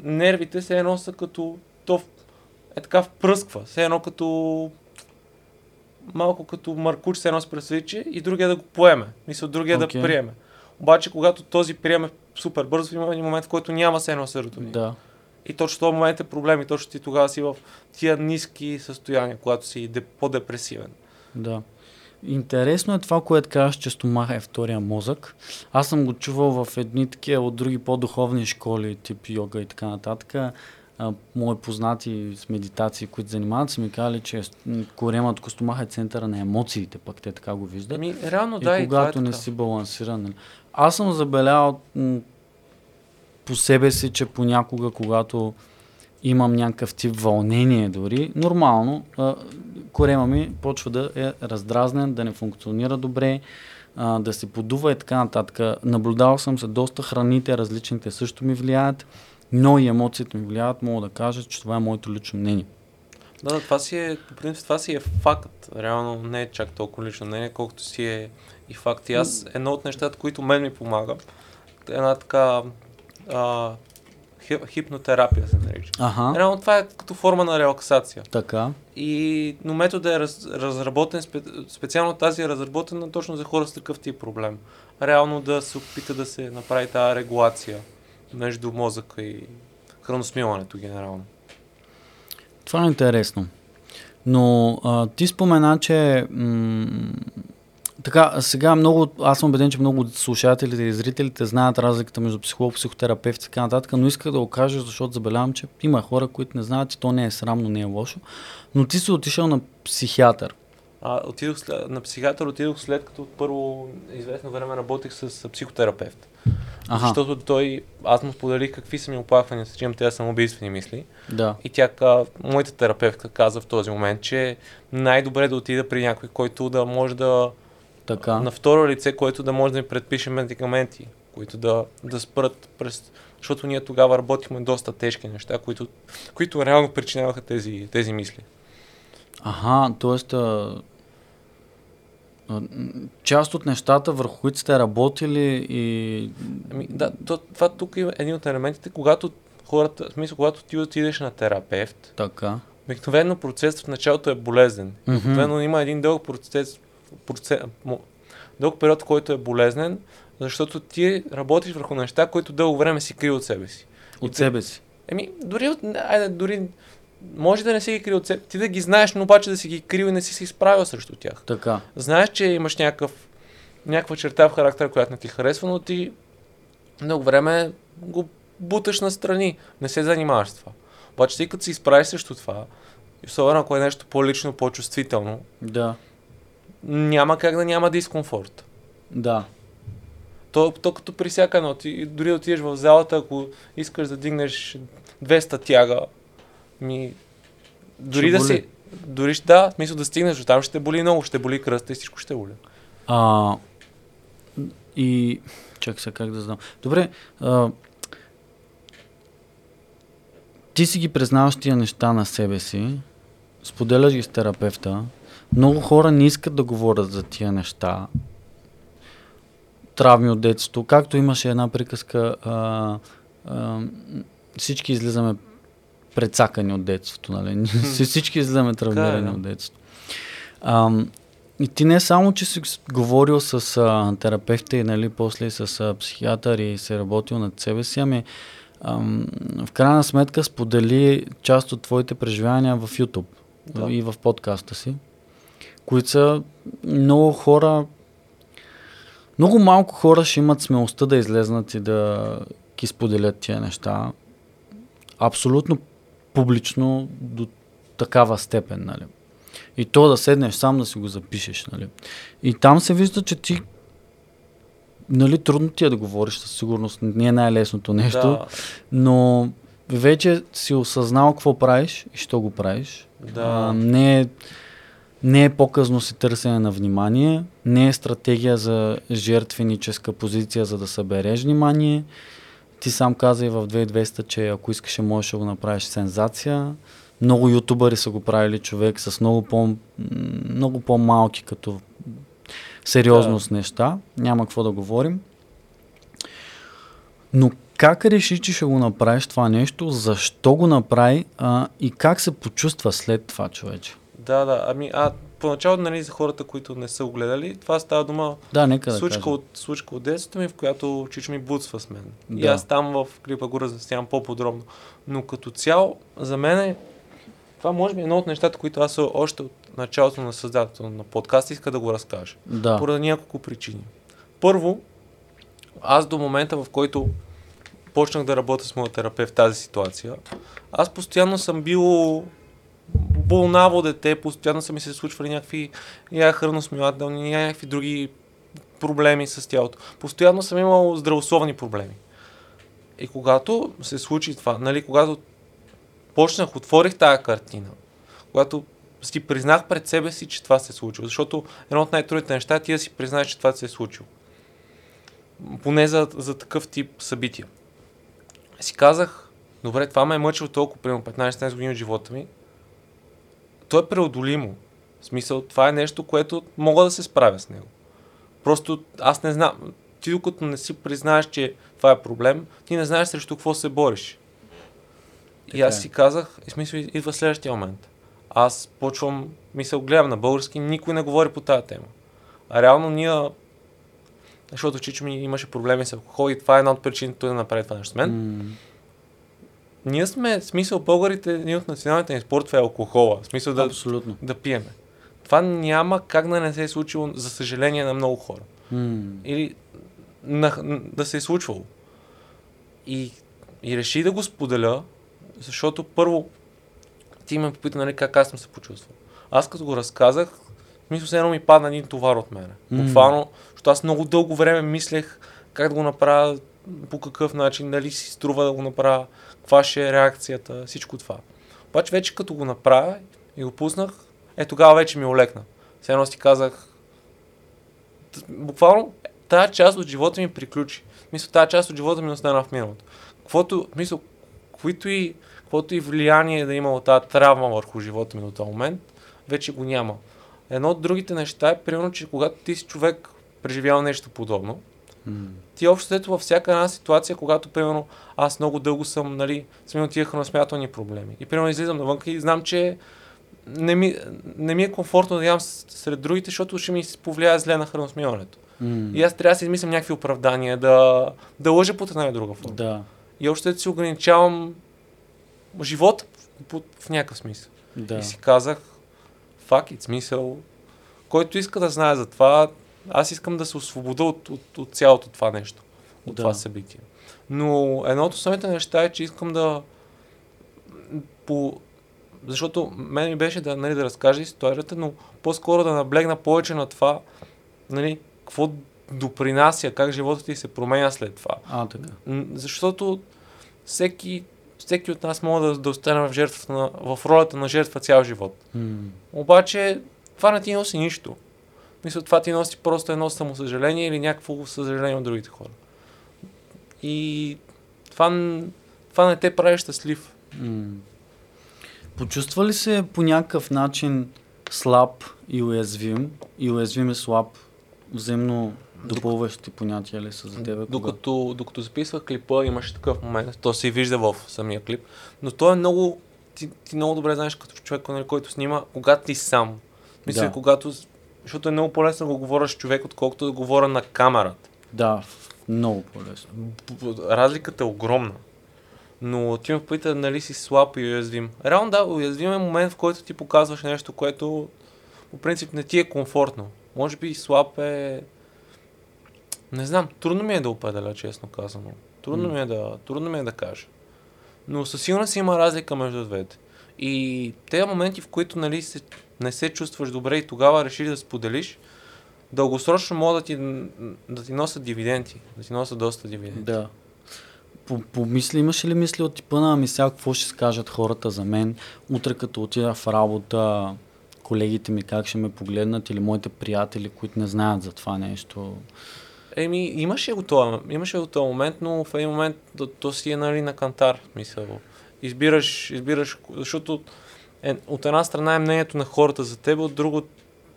нервите се едно са като, то е така впръсква, все едно като малко като маркуч се едно се пресвичи и другия да го поеме. Мисля, другия okay. да приеме. Обаче, когато този приеме супер бързо, има един момент, в който няма се едно серотонин. Да. И точно този момент е проблем и точно ти тогава си в тия ниски състояния, когато си по-депресивен. Да. Интересно е това, което казваш, че стомаха е втория мозък. Аз съм го чувал в едни такива от други по-духовни школи, тип йога и така нататък. Мои познати с медитации, които занимават, са ми казали, че коремът от стомаха е центъра на емоциите, пък те така го виждат. Ами, реално, и да, когато и не е си балансиран. Нали? Аз съм забелязал по себе си, че понякога, когато имам някакъв тип вълнение дори, нормално а, корема ми почва да е раздразнен, да не функционира добре, а, да се подува и така нататък. Наблюдавал съм се доста храните, различните също ми влияят, но и емоциите ми влияят, мога да кажа, че това е моето лично мнение. Да, да, това си е, по принцип, това си е факт. Реално не е чак толкова лично мнение, колкото си е и факт. И аз едно от нещата, които мен ми помага, една така а, хипнотерапия се нарича. Ага. Реално това е като форма на релаксация. Така. И, но методът е раз, разработен, спе, специално тази е разработена точно за хора с такъв тип проблем. Реално да се опита да се направи тази регулация между мозъка и храносмилането генерално. Това е интересно. Но а, ти спомена, че м- така, сега много, аз съм убеден, че много слушателите и зрителите знаят разликата между психолог, психотерапевт и така нататък, но исках да го кажа, защото забелявам, че има хора, които не знаят, че то не е срамно, не е лошо. Но ти си отишъл на психиатър. А, отидох след, на психиатър отидох след като първо известно време работех с психотерапевт. Ага. Защото той, аз му споделих какви са ми оплаквания, че имам тези самоубийствени мисли. Да. И тя, моята терапевтка каза в този момент, че най-добре да отида при някой, който да може да така. на второ лице, който да може да ми предпише медикаменти, които да, да спрат през... Защото ние тогава работихме доста тежки неща, които, които реално причиняваха тези, тези мисли. Ага, т.е. част от нещата, върху които сте работили и... Ами, да, то, това тук е един от елементите, когато хората, в смисъл, когато ти отидеш на терапевт, така. Обикновено процесът в началото е болезнен. Mm-hmm. Обикновено има един дълъг процес, процес, дълъг период, който е болезнен, защото ти работиш върху неща, които дълго време си крил от себе си. От себе си? Еми, дори, от, айде, дори може да не си ги крил от себе ти да ги знаеш, но обаче да си ги крил и не си се изправил срещу тях. Така. Знаеш, че имаш някакъв, някаква черта в характера, която не ти харесва, но ти много време го буташ на страни. Не се занимаваш с това. Обаче ти като си изправиш срещу това, и особено ако е нещо по-лично, по-чувствително, да няма как да няма дискомфорт. Да. То, то като при всяка едно, ти дори да отидеш в залата, ако искаш да дигнеш 200 тяга, ми... Дори ще да боли. си... Дори да, мисля да стигнеш до там, ще боли много, ще боли кръста и всичко ще боли. А, и... Чак се как да знам. Добре, а, ти си ги признаваш тия неща на себе си, споделяш ги с терапевта, много хора не искат да говорят за тия неща. Травми от детството. Както имаше една приказка, а, а, всички излизаме прецакани от детството. Нали? всички излизаме травмирани е, от детството. А, и ти не само, че си говорил с а, терапевта и нали, после с а, психиатър и си работил над себе си, ами ам, в крайна сметка сподели част от твоите преживявания в YouTube да. и в подкаста си които са много хора, много малко хора ще имат смелостта да излезнат и да ги споделят тия неща. Абсолютно публично до такава степен, нали. И то да седнеш сам да си го запишеш, нали. И там се вижда, че ти нали, трудно ти е да говориш със сигурност, не е най-лесното нещо, да. но вече си осъзнал какво правиш и що го правиш. Да. А, не е не е по-късно си търсене на внимание, не е стратегия за жертвеническа позиция, за да събереш внимание. Ти сам каза и в 2200, че ако искаш, можеш да го направиш сензация. Много ютубъри са го правили човек с много, по, много по-малки като сериозност да. неща. Няма какво да говорим. Но как реши, че ще го направиш това нещо, защо го направи а, и как се почувства след това човече? Да, да. Ами, а поначало, нали, за хората, които не са го гледали, това става дума Да, нека да случка, кажем. от, случка от детството ми, в която чичо ми буцва с мен. И Да. аз там в клипа го разяснявам по-подробно. Но като цяло, за мен е, това може би е едно от нещата, които аз още от началото на създателството на подкаст иска да го разкажа. Да. Поради няколко причини. Първо, аз до момента, в който почнах да работя с моят терапевт в тази ситуация, аз постоянно съм бил болнаво дете, постоянно са ми се случвали някакви я храносмилателни, някакви други проблеми с тялото. Постоянно съм имал здравословни проблеми. И когато се случи това, нали, когато почнах, отворих тая картина, когато си признах пред себе си, че това се е случило. Защото едно от най-трудните неща е ти да си признаеш, че това се е случило. Поне за, за такъв тип събития. Си казах, добре, това ме е мъчило толкова, примерно 15-16 години от живота ми. То е преодолимо. В смисъл, това е нещо, което мога да се справя с него. Просто аз не знам. Ти докато не си признаеш, че това е проблем, ти не знаеш срещу какво се бориш. И Така аз е. си казах, и смисъл идва следващия момент. Аз почвам, мисъл, гледам на български, никой не говори по тази тема. А реално ние, защото чичо ми имаше проблеми с алкохол и това е една от причините той да направи това нещо с мен. М, Ние сме, смисъл, българите, ние от националните ни спорт това е алкохола. Смисъл да, Абсолютно. да пиеме. Това няма как да не се е случило, за съжаление, на много хора. М, Или на, да се е случвало. И, и реши да го споделя, защото първо ти ме попита, нали, как аз съм се почувствал. Аз като го разказах, мисля, все едно ми падна един товар от мене. М. Буквално, защото аз много дълго време мислех как да го направя, по какъв начин, дали си струва да го направя, каква ще е реакцията, всичко това. Обаче вече като го направя и го пуснах, е тогава вече ми олекна. Все едно си казах, буквално тази част от живота ми приключи. Мисля, тази част от живота ми остана в миналото. Каквото, мисля, каквито и, каквото и влияние да има от тази травма върху живота ми до този момент, вече го няма. Едно от другите неща е, примерно, че когато ти си човек преживял нещо подобно, ти общо взето във всяка една ситуация, когато, примерно, аз много дълго съм, нали, съм имал тия храносмятални проблеми. И, примерно, излизам навън и знам, че не ми, не ми е комфортно да ям с- сред другите, защото ще ми повлияе зле на храносмилането. м, И аз трябва да си измислям някакви оправдания, да, да лъжа под една или друга форма. Да, И още взето си ограничавам живота в, някакъв смисъл. да. И си казах, fuck it, смисъл. Който иска да знае за това, аз искам да се освобода от, от, от цялото това нещо, от Да. това събитие. Но едно от основните неща е, че искам да по... Защото мен ми беше да, нали, да разкажа историята, но по-скоро да наблегна повече на това, нали, какво допринася, как живота ти се променя след това. А, така. Защото всеки, всеки от нас може да, да остане в, жертвата на, в ролята на жертва цял живот. М, Обаче това не ти носи нищо. Мисля, това ти носи просто едно самосъжаление или някакво съжаление от другите хора. И това, това не те прави щастлив. м. Почувства ли се по някакъв начин слаб и уязвим? И уязвим и слаб взаимно допълващи понятия ли са за тебе? кога? Докато, докато записвах клипа, имаше такъв момент. То се вижда в самия клип. Но то е много... Ти, ти много добре знаеш като човек, нали, който снима, когато ти сам. Мисля, Да. когато... Защото е много по-лесно да го говоря с човек, отколкото да говоря на камерата. Да, много по-лесно. Разликата е огромна. Но ти ме попита, нали си слаб и уязвим. Реално да, уязвим е момент, в който ти показваш нещо, което по принцип не ти е комфортно. Може би слаб е... Не знам, трудно ми е да определя, честно казано. Трудно, М. ми е да, трудно ми е да кажа. Но със сигурност има разлика между двете. И тези моменти, в които нали, се, не се чувстваш добре и тогава решиш да споделиш, дългосрочно могат да ти, да ти носят дивиденти. Да ти носят доста дивиденти. Да. По- Помисли, имаш ли мисли от типа на сега какво ще скажат хората за мен, утре като отида в работа, колегите ми как ще ме погледнат или моите приятели, които не знаят за това нещо. Еми, имаше го това, имаше го този момент, но в един момент то, то си е нали на кантар, мисъл. Избираш, избираш, защото е, от една страна е мнението на хората за теб, от друго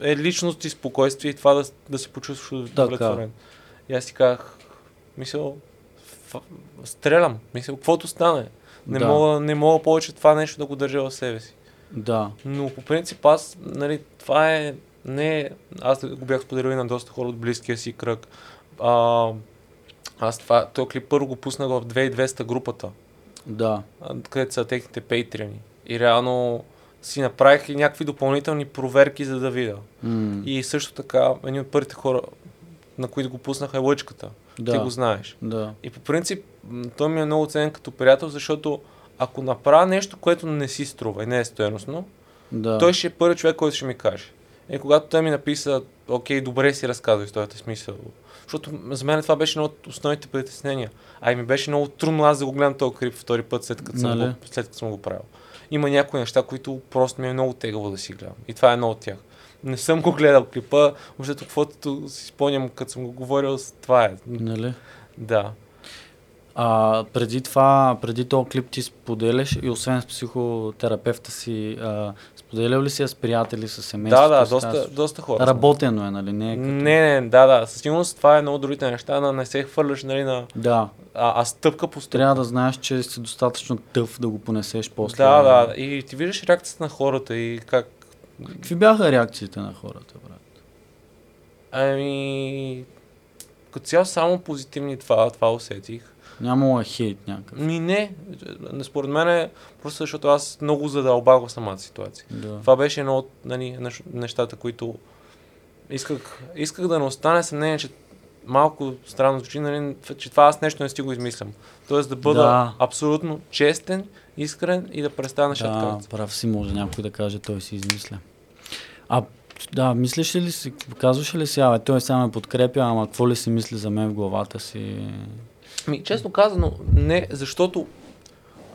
е личност и спокойствие и това да, да се почувстваш удовлетворен. И аз си казах, мисъл, стрелям. Мисля, каквото стане. Не, Да. мога, не мога повече това нещо да го държа в себе си. Да. Но по принцип аз, нали, това е, не, аз го бях споделил и на доста хора от близкия си кръг. А, аз това, този клип първо го пуснах в 2200 групата, Да. където са техните патреони. И реално си направих и някакви допълнителни проверки, за да видя. М, И също така, едни от първите хора, на които го пуснаха е лъчката. да. Ти го знаеш. Да. И по принцип, той ми е много ценен като приятел, защото ако направя нещо, което не си струва и не е стоеностно, Да. той ще е първи човек, който ще ми каже. И когато той ми написа, окей, добре си разказва историята, смисъл. Защото за мен това беше едно от основните притеснения. А и ми беше много трудно аз да го гледам този клип втори път, след като, съм Нали? го, след като съм го правил. Има някои неща, които просто ми е много тегаво да си гледам. И това е едно от тях. Не съм го гледал клипа, защото каквото си спомням, като съм го говорил, това е. Нали? Да. А, преди това, преди този клип ти споделяш и освен с психотерапевта си, а, споделял ли си я с приятели, с Да, семейството? да, с доста, тази- доста хора. Работено е, нали? Не, е като... Не, не, да, да. Със сигурност това е едно от другите неща, да не се хвърляш, нали, на, Да, а, а стъпка по стъпка. трябва да знаеш, че си достатъчно тъв да го понесеш после. Да, да. И ти виждаш реакцията на хората и как... Какви бяха реакциите на хората, брат? Ами... Като цяло само позитивни това, това усетих. Нямало е хейт някакъв. Ми не, не, според мен е просто защото аз много задълбах в самата ситуация. Да. Това беше едно от нали, нещ- нещата, които исках, исках да не остане съмнение, че малко странно звучи, нали, че това аз нещо не си го измислям. Тоест да бъда Да. абсолютно честен, искрен и да представя нещата Да, както прав си, може някой да каже, той си измисля. А, да, мислиш ли си, казваш ли си, абе, той само ме подкрепя, ама какво ли си мисли за мен в главата си? Ми, честно казано, не, защото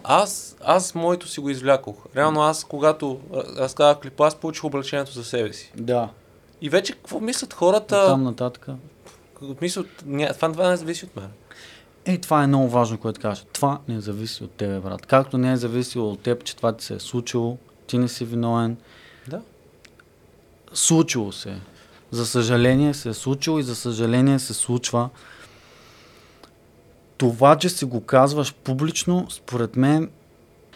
аз, аз моето си го извлякох. Реално аз, когато разказах клипа, аз получих облегчението за себе си. Да. И вече какво мислят Та... хората? Там нататък. Мислят, ня, това, това не зависи от мен. Ей, това е много важно, което кажа. Това не зависи от тебе, брат. Както не е зависило от теб, че това ти се е случило, ти не си виновен. Да. Случило се. е. За съжаление се е случило и за съжаление се случва. Това, че си го казваш публично, според мен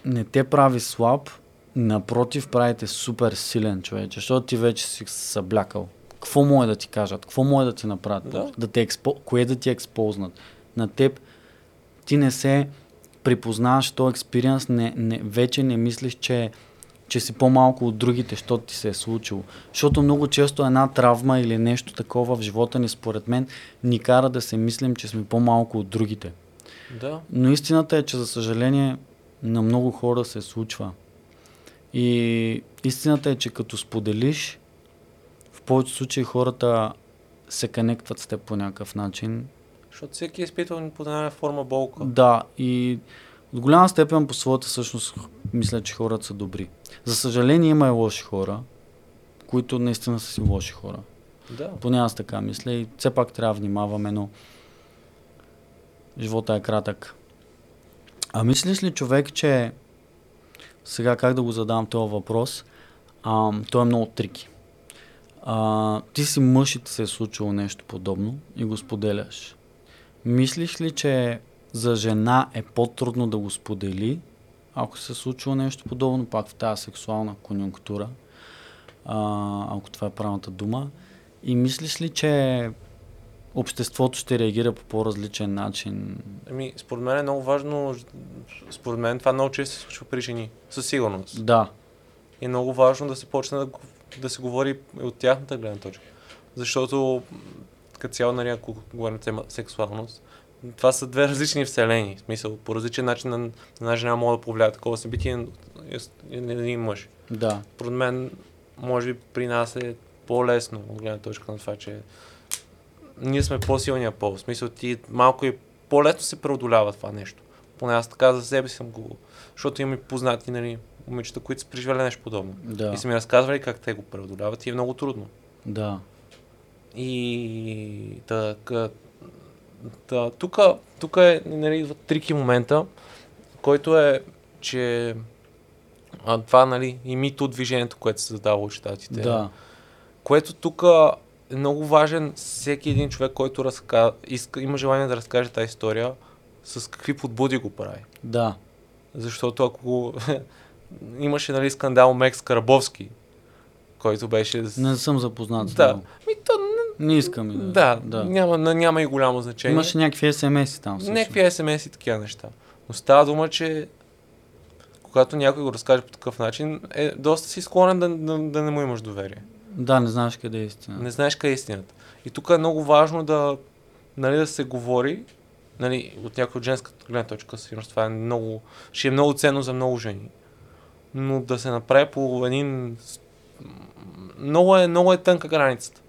не те прави слаб, напротив, правите супер силен човек, защото ти вече си съблякал. Какво може да ти кажат? Какво може да ти направят? Да. да те експо... Кое да ти експознат? На теб ти не се припознаваш този експириенс, не, не, вече не мислиш, че, че си по-малко от другите, защото ти се е случило. Защото много често една травма или нещо такова в живота ни, според мен, ни кара да се мислим, че сме по-малко от другите. Да. Но истината е, че за съжаление на много хора се случва. И истината е, че като споделиш, в повечето случаи хората се конектват с теб по някакъв начин. Защото всеки е изпитвал по една форма болка. Да, и от голяма степен по своята същност мисля, че хората са добри. За съжаление има и лоши хора, които наистина са си лоши хора. Да. Поне аз така мисля и все пак трябва да внимаваме, но живота е кратък. А мислиш ли човек, че сега как да го задам този въпрос, а, той е много трики. А, ти си мъж и ти се е случило нещо подобно и го споделяш. Мислиш ли, че за жена е по-трудно да го сподели, ако се случило нещо подобно, пак в тази сексуална конюнктура, а, ако това е правилната дума, и мислиш ли, че обществото ще реагира по по-различен начин? Ами, според мен е много важно, според мен това много често се случва при жени, със сигурност. Да, И е много важно да се почне да, да се говори от тяхната гледна точка. Защото, като цяло, нали, ако говорим тема сексуалност, това са две различни вселени. В смисъл, по различен начин на, на една жена може да повлияе такова събитие на на един мъж. да, Според мен, може би при нас е по-лесно от гледна точка на това, че ние сме по-силния пол. В смисъл, ти малко и по-лесно се преодолява това нещо. Поне аз така за себе съм го... Защото имам и познати, нали, момичета, които са преживели нещо подобно. да, И са ми разказвали как те го преодоляват и е много трудно. да, И така, да, тук, е, нали, трики момента, който е, че а, това, нали, и мито движението, което се задава от щатите. да, Което тук е много важен всеки един човек, който разка... иска, има желание да разкаже тази история, с какви подбуди го прави. Да. Защото ако имаше нали, скандал Мекс Карабовски, който беше... Не съм запознат с Да. него. Ми, то, Не искам и да. да, да. Няма, няма и голямо значение. Имаше някакви смс там. също. Някакви смс и такива неща. Но става дума, че когато някой го разкаже по такъв начин, е доста си склонен да, да, да не му имаш доверие. Да, не знаеш къде е истина. Не знаеш къде е истината. И тук е много важно да, нали, да се говори, нали, от някоя от женската гледна точка, сигурно това е много, ще е много ценно за много жени. Но да се направи по един... Много е, много е тънка границата.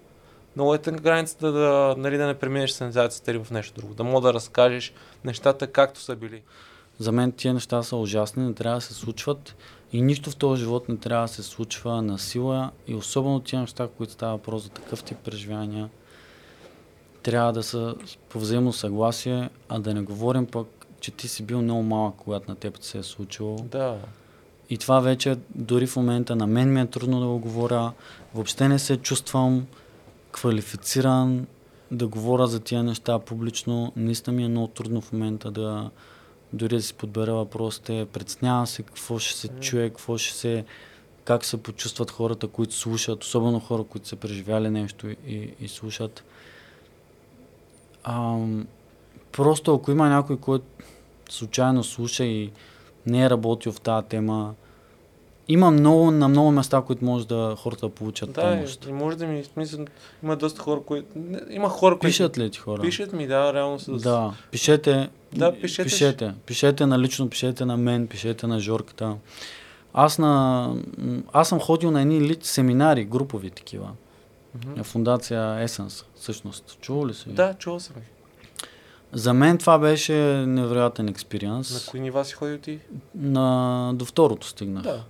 Много е тънка границата да, нали, да не преминеш сензацията или в нещо друго. Да мога да разкажеш нещата както са били. За мен тия неща са ужасни, не трябва да се случват и нищо в този живот не трябва да се случва на сила и особено тия неща, които става въпрос за такъв тип преживявания, трябва да са по взаимно съгласие, а да не говорим пък, че ти си бил много малък, когато на теб се е случило. Да. И това вече дори в момента на мен ми е трудно да го говоря. Въобще не се чувствам квалифициран да говоря за тия неща публично. Наистина ми е много трудно в момента да дори да си подбера въпросите. Преценявам се какво ще се чуе, какво ще се как се почувстват хората, които слушат, особено хора, които са преживяли нещо и, и слушат. Ам, просто ако има някой, който случайно слуша и не е работил в тази тема, има много, на много места, които може да хората да получат Да, помощ. и може да ми, смисъл, има доста хора, които... Има хора, които... Пишат ли ти хора? Пишат ми, да, реално с... Да, пишете. Да, пишете. Пишете. Пишете на лично, пишете на мен, пишете на Жорката. Аз, на, аз съм ходил на едни ли, семинари, групови такива, на фундация Essence, всъщност. Чува ли си? Да, чувал съм. За мен това беше невероятен На експириенс. кои нива си ходил ти? На... До второто стигнах. Да.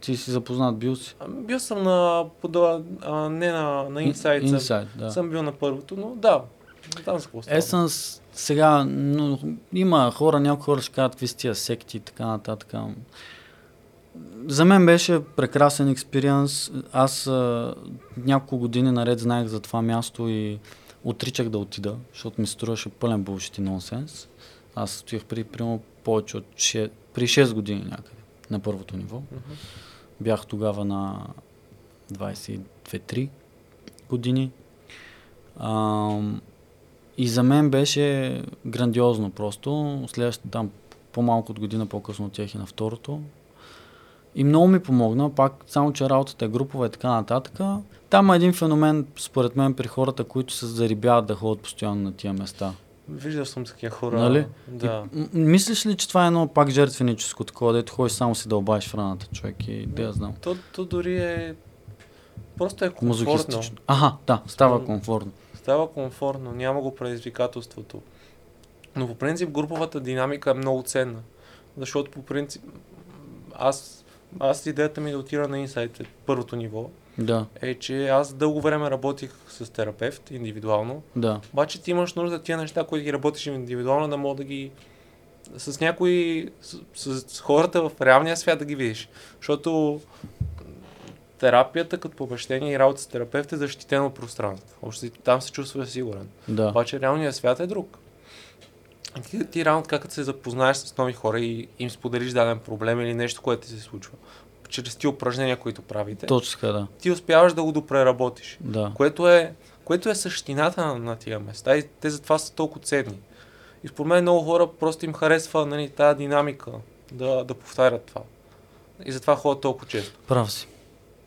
Ти си запознат, бил си. А, Бил съм на... Подала, а, не на, на Inside. съм- Inside, да. Съм бил на първото, но да. Там с какво става. Essence, сега, но, има хора, някои хора ще кажат какви са тия секти и така нататък. За мен беше прекрасен експириенс. Аз а, няколко години наред знаех за това място и отричах да отида, защото ми струваше пълен булшит и нонсенс. Аз стоях при примерно повече от 6, при 6 години някъде на първото ниво. Мгм. Бях тогава на 22-3 години. Ам, и за мен беше грандиозно просто. Следващата там по-малко от година по-късно отях и на второто. И много ми помогна, пак само че работата е групова и така нататък. Там е един феномен, според мен, при хората, които се зарибяват да ходят постоянно на тия места. Виждал съм такива хора. Нали? Да. И, м- мислиш ли, че това е едно пак жертвеническо такова, дето ходиш само си дълбаеш в раната, човек и да я знам. То, то дори е... Просто е комфортно. Ага, да, става М. комфортно. Става комфортно, няма го предизвикателството. Но по принцип груповата динамика е много ценна. Защото по принцип аз, аз идеята ми да отида на инсайт е първото ниво Да, е, че аз дълго време работих с терапевт индивидуално, да. обаче ти имаш нужда тия неща, които ги работиш индивидуално, да мога да ги с някои, с, с хората в реалния свят да ги видиш. Защото терапията като помещение и работа с терапевт е защитено пространство. Още там се чувстваш сигурен. Да. Обаче реалният свят е друг. Ти, ти реално така, като се запознаеш с нови хора и им споделиш даден проблем или нещо, което ти се случва, чрез ти упражнения, които правите, Точно така, да. ти успяваш да го допреработиш. Да. Което е, което е същината на, на тия места и те затова са толкова ценни. И според мен много хора просто им харесва нали, тази динамика да, да повтарят това. И затова ходят толкова често. Прав си.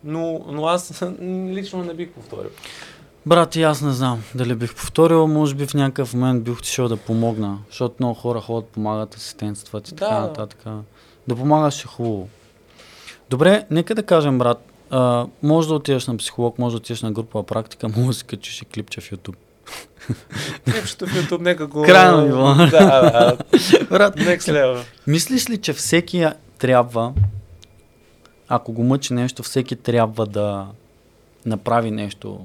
Но, но аз лично не бих повторил. Брат, и аз не знам дали бих повторил, може би в някакъв момент бих отишъл да помогна, защото много хора ходят, помагат, асистентстват и така Да. нататък. Да помагаш е хубаво. Добре, нека да кажем, брат, а, може да отидеш на психолог, може да отидеш на групова практика, може да си качиш и клипче в YouTube. Клипчето в YouTube нека го... Крайно ниво. Да. Брат, Next level. Мислиш ли, че всеки трябва, ако го мъчи нещо, всеки трябва да направи нещо?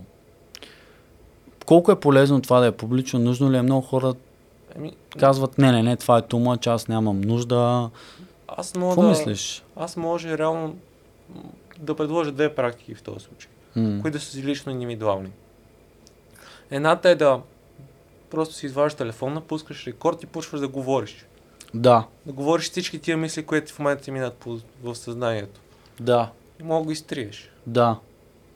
Колко е полезно това да е публично? Нужно ли е? Много хора Ами, казват, не, не, не, това е тума, че аз нямам нужда. Аз мога Какво да... мислиш? Аз може реално да предложа две практики в този случай, М, които да са си лично индивидуални. Едната е да просто си изваждаш телефон, напускаш рекорд и почваш да говориш. Да, Да говориш всички тия мисли, които в момента ти минат по, в съзнанието. да, И мога да ги изтриеш. да,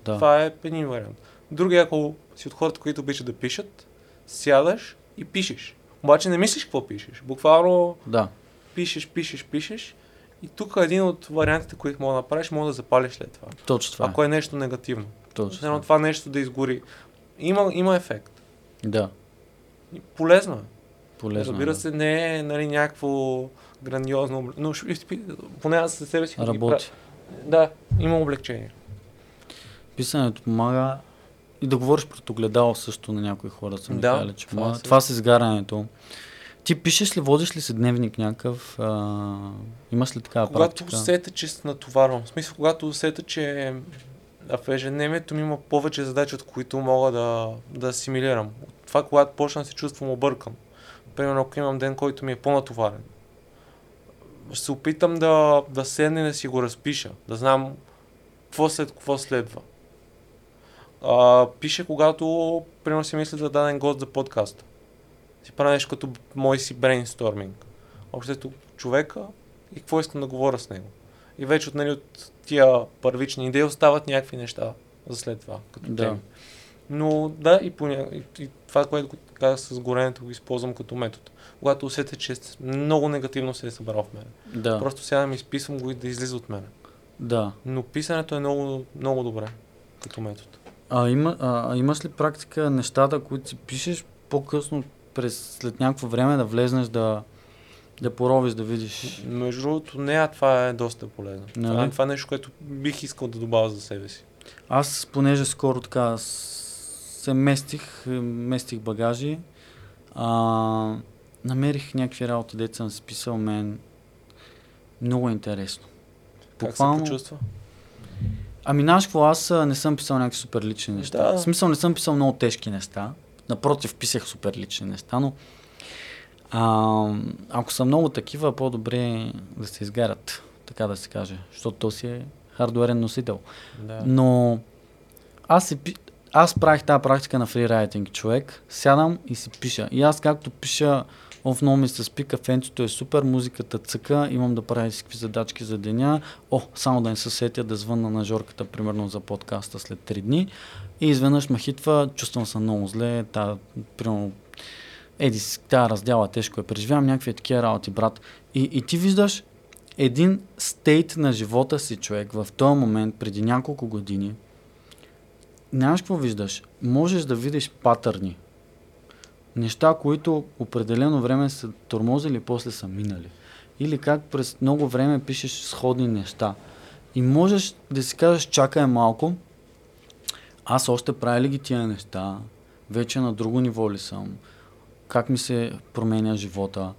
да. Това е един вариант. Другия, ако си от хората, които обичат да пишат, сядаш и пишеш. Обаче не мислиш какво пишеш. Буквално Да, пишеш, пишеш, пишеш. И тук един от вариантите, които мога да направиш, мога да запалиш след това. точно това. Ако е нещо негативно. Точно Едно това. нещо да изгори. Има, има ефект. Да, И Полезно е. полезно. Разбира е, се, не е нали, някакво грандиозно, но поне аз за себе си да. ги Работи. правя. Да, има облегчение. Писането помага и да говориш пред огледало също на някои хора са ми Да, казали, че това. Това с изгарянето. Ти пишеш ли, водиш ли се дневник някакъв? А, имаш ли такава Когато практика? усета, че се натоварвам, в смисъл, когато усета, че в ежедневието ми има повече задачи, от които мога да, да асимилирам. От това, когато почна да се чувствам объркан. Примерно, ако имам ден, който ми е по-натоварен. Ще се опитам да, да седна и да си го разпиша, да знам какво след какво следва. А, пише, когато, примерно, си мисля за даден гост за подкаста. Си правя нещо като мой си брейнсторминг. Общото човека и какво искам да говоря с него. И вече от, нали, от тия първични идеи остават някакви неща за след това, като Да. теми. Но да, и, поня... и, и това, което казах с горенето, го използвам като метод. Когато усетя, че много негативно се е събрал в мен. Да, Просто сядам и изписвам го и да излиза от мен. да. Но писането е много, много добре като метод. А, има, а имаш ли практика нещата, които си пишеш по-късно през след някакво време да влезнеш да, да поровиш, да видиш? Между другото, не, а това е доста полезно. Нали? Това, е- това е нещо, което бих искал да добавя за себе си. Аз, понеже скоро така се местих, е, местих багажи, а, намерих някакви работи, деца съм си писал мен. Много интересно. Как Буквално- се почувства? Ами знаеш какво, аз не съм писал някакви супер лични неща. Да. В смисъл не съм писал много тежки неща. Напротив, писах супер лични неща, но а, ако са много такива, по-добре да се изгарят, така да се каже, защото то си е хардуерен носител. Да. Но аз, си, аз правих тази практика на фрирайтинг, човек. Сядам и си пиша. И аз както пиша, много ми се спи, кафенцето е супер, музиката цъка, имам да правя някакви задачки за деня. О, само да не се сетя да звънна на Жорката, примерно за подкаста след 3 дни. И изведнъж ме хитва, чувствам се много зле, та, примерно, еди, тая раздяла тежко е, преживявам някакви такива работи, брат. И, и ти виждаш един стейт на живота си човек в този момент, преди няколко години, нямаш какво виждаш. Можеш да видиш патърни. Неща, които определено време са тормозили после са минали. Или как през много време пишеш сходни неща. И можеш да си кажеш, чакай малко, аз още правя ли ги тия неща, вече на друго ниво ли съм, как ми се променя живота.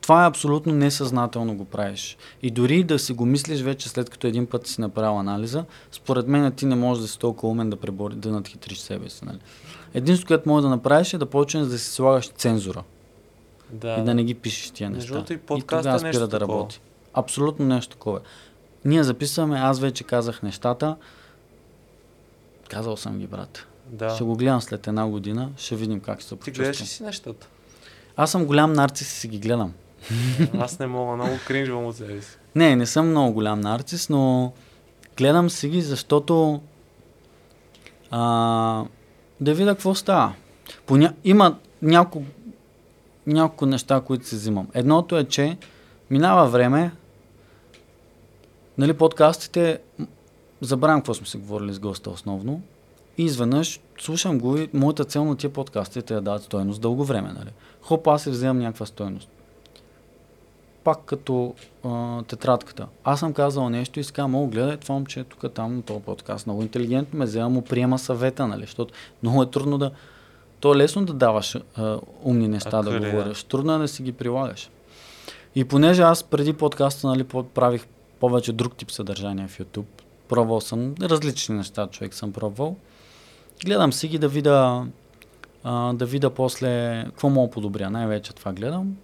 Това е абсолютно несъзнателно го правиш. И дори да си го мислиш вече след като един път си направил анализа, според мен ти не можеш да си толкова умен да, пребори, да надхитриш себе си. Нали? Единството, което можеш да направиш е да почнеш да си слагаш цензура Да. и да не ги пишеш тия Между неща. другото и и подкаста тогава е спира да работи. Абсолютно нещо такова. Ние записваме, аз вече казах нещата. Казал съм ги, брат. Да. Ще го гледам след една година, ще видим как се Ти почувствам. гледаш ли си нещата? Аз съм голям нарцис и си ги гледам. Аз не мога, много кринжвам от себе си. Не, не съм много голям нарцис, но гледам си ги, защото а, да видя какво става. Поня... Има няколко, няколко неща, които се взимам. Едното е, че минава време, нали, подкастите, забравям какво сме се говорили с госта основно, и изведнъж слушам го и моята цел на тия подкасти е да дадат стойност дълго време. Нали. Хоп, аз си вземам някаква стойност пак като а, тетрадката. Аз съм казал нещо и казвам, о, гледай това момче тук, там, на този подкаст. Много интелигентно ме взема, му приема съвета, нали? Защото много е трудно да... То е лесно да даваш а, умни неща А, да къде, да? говориш. Трудно е да си ги прилагаш. И понеже аз преди подкаста, нали, правих повече друг тип съдържание в YouTube, пробвал съм различни неща, човек съм пробвал. Гледам си ги да видя, а, да видя после какво мога подобря. Най-вече това гледам.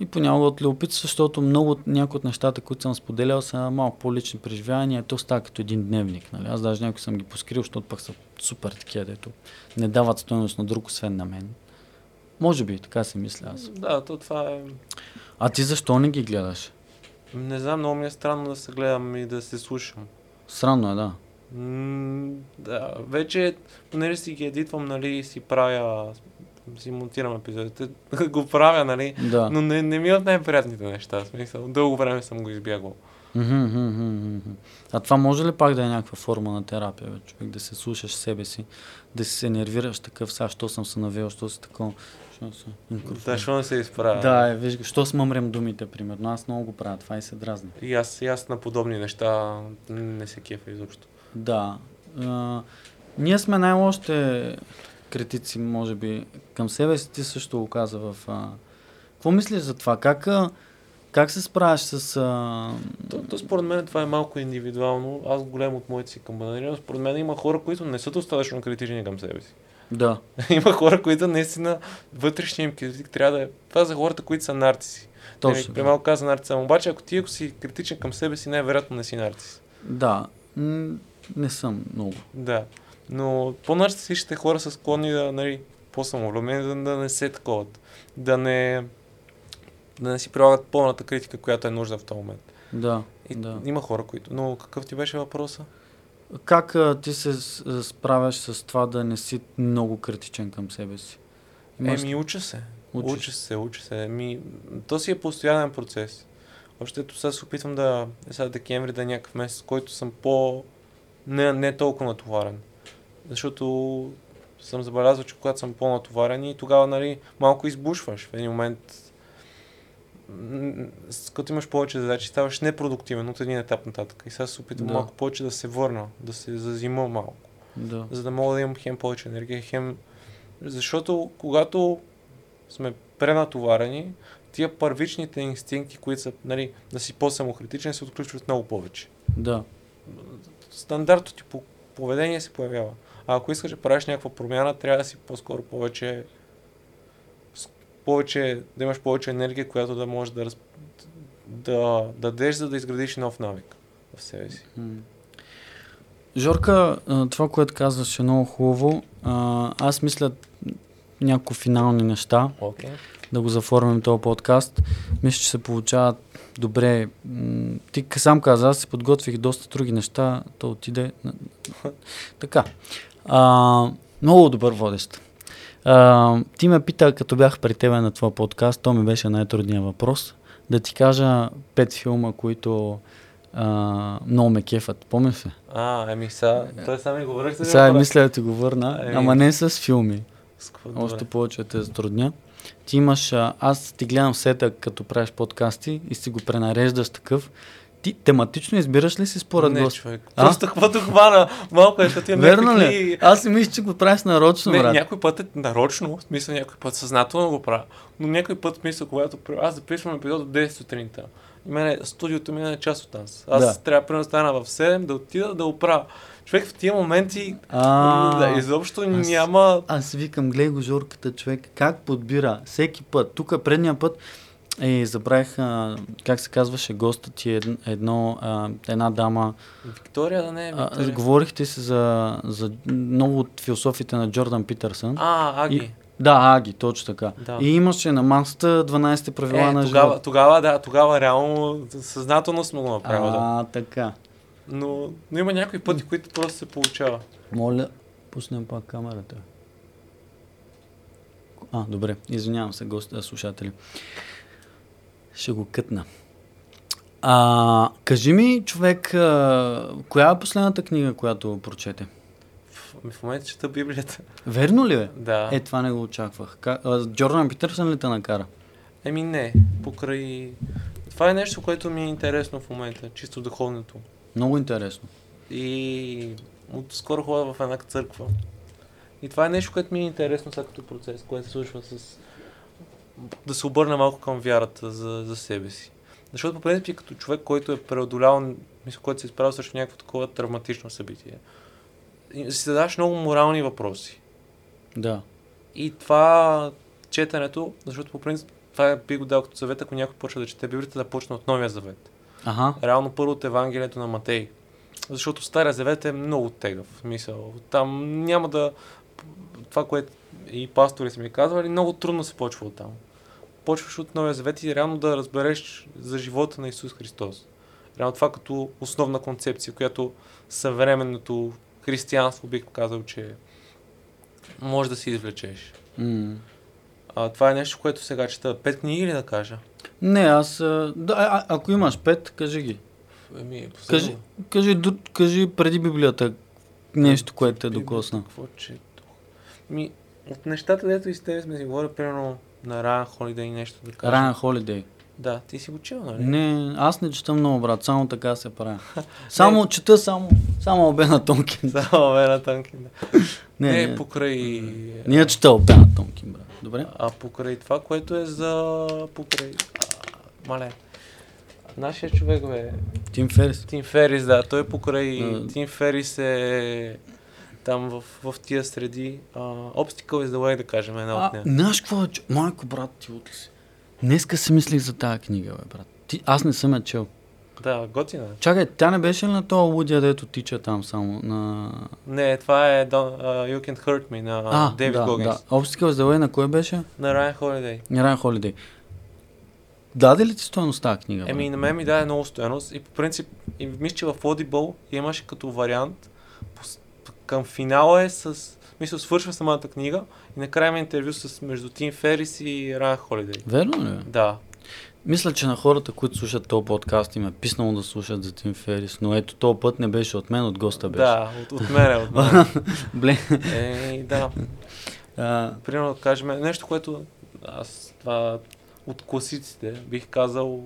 И понякога от любопитство, защото много от някои от нещата, които съм споделял, са малко по-лични преживявания. То става като един дневник. Нали? Аз даже някои съм ги поскрил, защото пък са супер такива, дето не дават стоеност на друг, освен на мен. Може би, така си мисля аз. Да, то това е... А ти защо не ги гледаш? Не знам, много ми е странно да се гледам и да се слушам. Странно е, да. М, да, вече, понеже си ги едитвам, нали, си правя, си монтирам епизодите, го правя, нали, Да. но не, не ми е от най-приятните неща, смисъл, дълго време съм го избягвал. А това може ли пак да е някаква форма на терапия, бе, човек, да се слушаш себе си, да си се нервираш такъв, сега, що съм се навел, що си такова, Да, що не се изправя. Да, е, виж, що смъмрям думите, примерно. Аз много го правя това и се дразни. И аз, и аз на подобни неща не се кефа изобщо. Да. А, ние сме най-лошите критици, може би, към себе си. Ти също го каза в... А... Какво мислиш за това? Как, а, как се справяш с... А... То, то според мен това е малко индивидуално. Аз го гледам от моите си камбанари, но според мен има хора, които не са достатъчно критични към себе си. Да. има хора, които наистина вътрешния им критик трябва да е. Това за хората, които са нарциси. Точно. При малко каза нарцис. Ама Обаче, ако ти ако си критичен към себе си, най-вероятно не си нарцис. Да. Не съм много. Да. Но по-нарцисичните хора са склонни да, нали, по-самовлюбени, да, да не се таковат. Да не, да не си прилагат пълната критика, която е нужда в този момент. Да. И да. Има хора, които... Но какъв ти беше въпроса? Как а, ти се справяш с това да не си много критичен към себе си? Имаш- Еми, уча се. Учиш. Уча се, уча се. Еми, то си е постоянен процес. Още ето сега се опитвам да, е сега декември да е някакъв месец, който съм по... Не, не толкова натоварен. Защото съм забелязал, че когато съм по-натоварен и тогава, нали, малко избушваш. В един момент, като имаш повече задачи, ставаш непродуктивен от един етап нататък. И сега се опитвам Да. малко повече да се върна, да се зазима малко Да. за да мога да имам хем повече енергия, хем... Защото когато сме пренатоварени, тия първичните инстинкти, които са, нали, да си по-самокритичен, се отключват много повече. Да. Стандартното ти по- поведение се появява. А ако искаш да правиш някаква промяна, трябва да си по-скоро повече, повече да имаш повече енергия, която да можеш да, раз... да дадеш, за да изградиш нов навик в себе си. Жорка, това, което казваш е много хубаво. Аз мисля няколко финални неща, Окей. да го заформим този подкаст. Мисля, че се получават добре. Ти сам каза, аз си подготвих доста други неща, то отиде. Така. А, много добър водещ. А, ти ме пита, като бях при тебе на твоя подкаст, то ми беше най-трудният въпрос. Да ти кажа пет филма, които а, много ме кефат. Помниш ли? А, еми сега, той сам ми говорих за Сега мисля да ти го върна, Еми. ама не с филми. С какво Още добре? повече те затрудня. Ти имаш, аз ти гледам сета, като правиш подкасти и си го пренареждаш такъв. Ти тематично избираш ли си според не, гост? човек. А? Просто каквото хвана, малко е, защото имам Верно ли? Аз си мисля, че го правиш нарочно, Не, брат. някой път е нарочно, в смисъл някой път съзнателно го правя, но някой път, в смисъл, когато аз записвам епизод от 10 сутринта, и мене, студиото ми е част от нас. Аз Да. трябва примерно да стана в 7, да отида да оправя. Човек в тия моменти А, да, изобщо аз- няма... Аз викам, гледай го Жорката, човек, как подбира всеки път. Тук предния път е, забравих, а, как се казваше, гостът ти е едно, а, една дама. Виктория да не е А, Виктория. говорихте си за, за много от философите на Джордан Питърсън. А, Аги. И- Да, Аги, точно така. Да. И имаше на масата 12 правила Е, на тогава, живота. тогава, да, тогава реално съзнателно сме го направили. А, така. Но, но има някои пъти, които просто се получава. Моля, пуснем пак камерата. А, добре. Извинявам се, гости, а, слушатели. Ще го кътна. А, кажи ми, човек, а, коя е последната книга, която прочете? В, в момента чета Библията. Верно ли е? Да. Е, това не го очаквах. Ка, а, Джордан Питърсън ли те накара? Еми не, покрай... Това е нещо, което ми е интересно в момента, чисто духовното. Много интересно. И от скоро ходя в една църква. И това е нещо, което ми е интересно сега като процес, което се случва с... Да се обърна малко към вярата за, за себе си. Защото по принцип като човек, който е преодолял, мисля, който се е изправил срещу някакво такова травматично събитие, си задаваш много морални въпроси. Да. И това четенето, защото по принцип това би го дал като съвет, ако някой почва да чете Библията, да почне от Новия завет. Ага. Реално първо от Евангелието на Матей. Защото Стария завет е много тегъв. Мисъл. Там няма да... това, което и пастори са ми казвали, много трудно се почва от там. Почваш от Новия Завет и реално да разбереш за живота на Исус Христос. Реално това като основна концепция, която съвременното християнство бих казал, че може да си извлечеш. М. А, това е нещо, което сега чета. Пет книги ли да кажа? Не, аз... Да, а, ако имаш пет, кажи ги. Еми, последно. Кажи, кажи, ду- кажи преди Библията нещо, което те Библията, докосна. Какво четох? Ми, от нещата, дето и с теб сме си говорили, примерно на Ryan Holiday нещо да кажа. Райан Холидей. Да, ти си го чел, нали? Не, аз не чета много, брат, само така се правя. Само чета само, само Обена Тонкин. Само Вера Тънкин, да. Не, Не, не, покрай... ние чета Обена Тонкин, брат. Добре? А покрай това, което е за... Покрай... А, мале. Нашия човек, бе. Тим Ферис. Тим Ферис, да. Той покрай... А. Тим Ферис е... Там в, в тия среди. А, Obstacle is the way, да кажем, една А, от нея. знаеш какво е? Майко, брат, ти от си? Днеска си мислих за тази книга, бе, брат. Ти, аз не съм я чел. Да, готина. Чакай, тя не беше ли на този лудия, дето тича там само на... Не, това е Don't, uh, You Can Hurt Me на А, Дейвид да, Гогинс. да. Obstacle за на кой беше? На Ryan Holiday. На Райан Холидей. Даде ли ти стойност тази книга? Еми, на мен ми даде много стоеност и по принцип, и мисля, че в Audible имаше като вариант, към финала е с, мисля, свършва самата книга и накрая има интервю с между Тим Ферис и Райан Холидей. Верно ли? Да. Мисля, че на хората, които слушат този подкаст, им е писнало да слушат за Тим Ферис, но ето този път не беше от мен, от госта беше. Да, от, от мен е, от мен. Бле. Е, да. А, Примерно, да кажем, нещо, което аз това от класиците бих казал,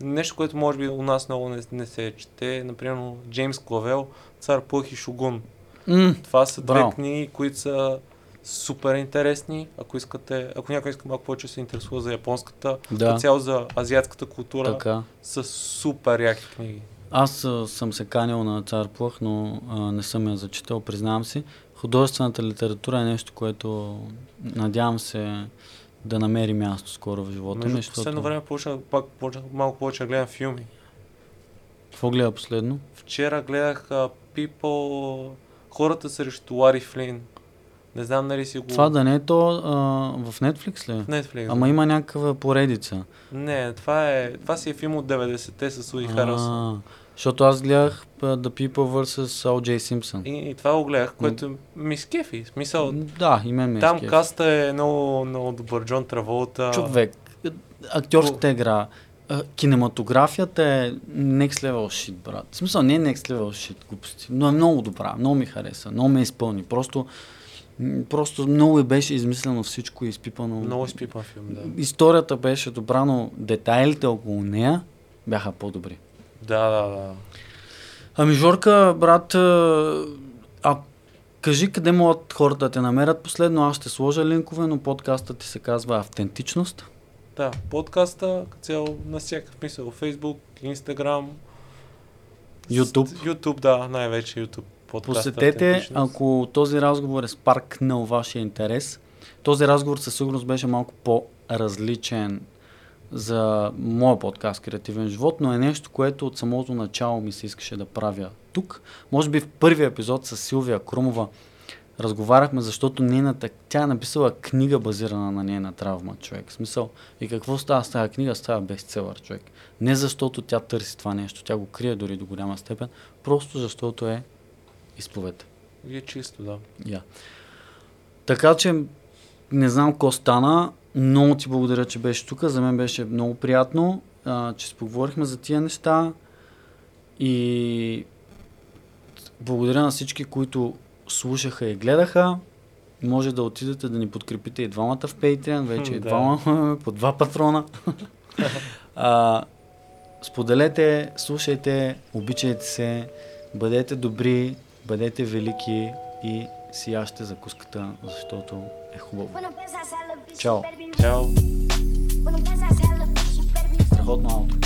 нещо, което може би у нас много не, не се чете, например, Джеймс Клавел, Цар Плъх и Шогун. М, Това са Браво. две книги, които са супер интересни. Ако искате, ако някой иска малко повече се интересува за японската, да, цяло за азиатската култура, така. са супер яки книги. Аз а, съм се канил на Цар Плъх, но а, не съм я зачитал, признавам си. Художествената литература е нещо, което надявам се да намери място скоро в живота ми, Между последно време почнах, пак, почнах малко повече да гледам филми. Какво гледа последно? Вчера гледах uh, People, хората срещу Лари Флин. Не знам нали си го... Това да не е то а, в Netflix ли? е? в Netflix. Ама има някаква поредица. Не, това, е, това си е филм от 90-те с Уди Харелсън. А, Защото аз гледах The People vs. O.J. Simpson. И, и това го гледах, което ми скефи. Смисъл, Да, и мен ме там изкефи. каста е много, много добър. Джон Траволта. Човек, актьорската игра, а, кинематографията е next level shit, брат. В смисъл не е next level shit, глупости, но е много добра, много ми хареса, много ме изпълни. Просто, просто много е беше измислено всичко и изпипано. Много изпипан филм, да. Историята беше добра, но детайлите около нея бяха по-добри. Да, да, да. Ами Жорка, брат, а кажи къде могат хората да те намерят последно, аз ще сложа линкове, но подкастът ти се казва Автентичност. Да, подкаста, като цяло на всякакъв мисъл. Facebook, Instagram. YouTube. YouTube, да, най-вече YouTube. Подкаста, Посетете, ако този разговор е спаркнал вашия интерес. Този разговор със сигурност беше малко по-различен за моя подкаст Креативен живот, но е нещо, което от самото начало ми се искаше да правя тук. Може би в първия епизод с Силвия Крумова разговаряхме, защото нейната, тя е написала книга базирана на нейна травма, човек. В смисъл, и какво става с тази книга? Става бестселър, човек. Не защото тя търси това нещо, тя го крие дори до голяма степен, просто защото е изповед. И е чисто, да. Я. Така че не знам какво стана. Много ти благодаря, че беше тук. За мен беше много приятно, а, че споговорихме за тия неща. И благодаря на всички, които слушаха и гледаха. Може да отидете да ни подкрепите и двамата в Patreon, вече и двама, по два патрона. а, споделете, слушайте, обичайте се, бъдете добри, бъдете велики и сияще закуската, защото е хубаво. Чао! Чао! Страхотно ауто!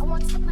I want to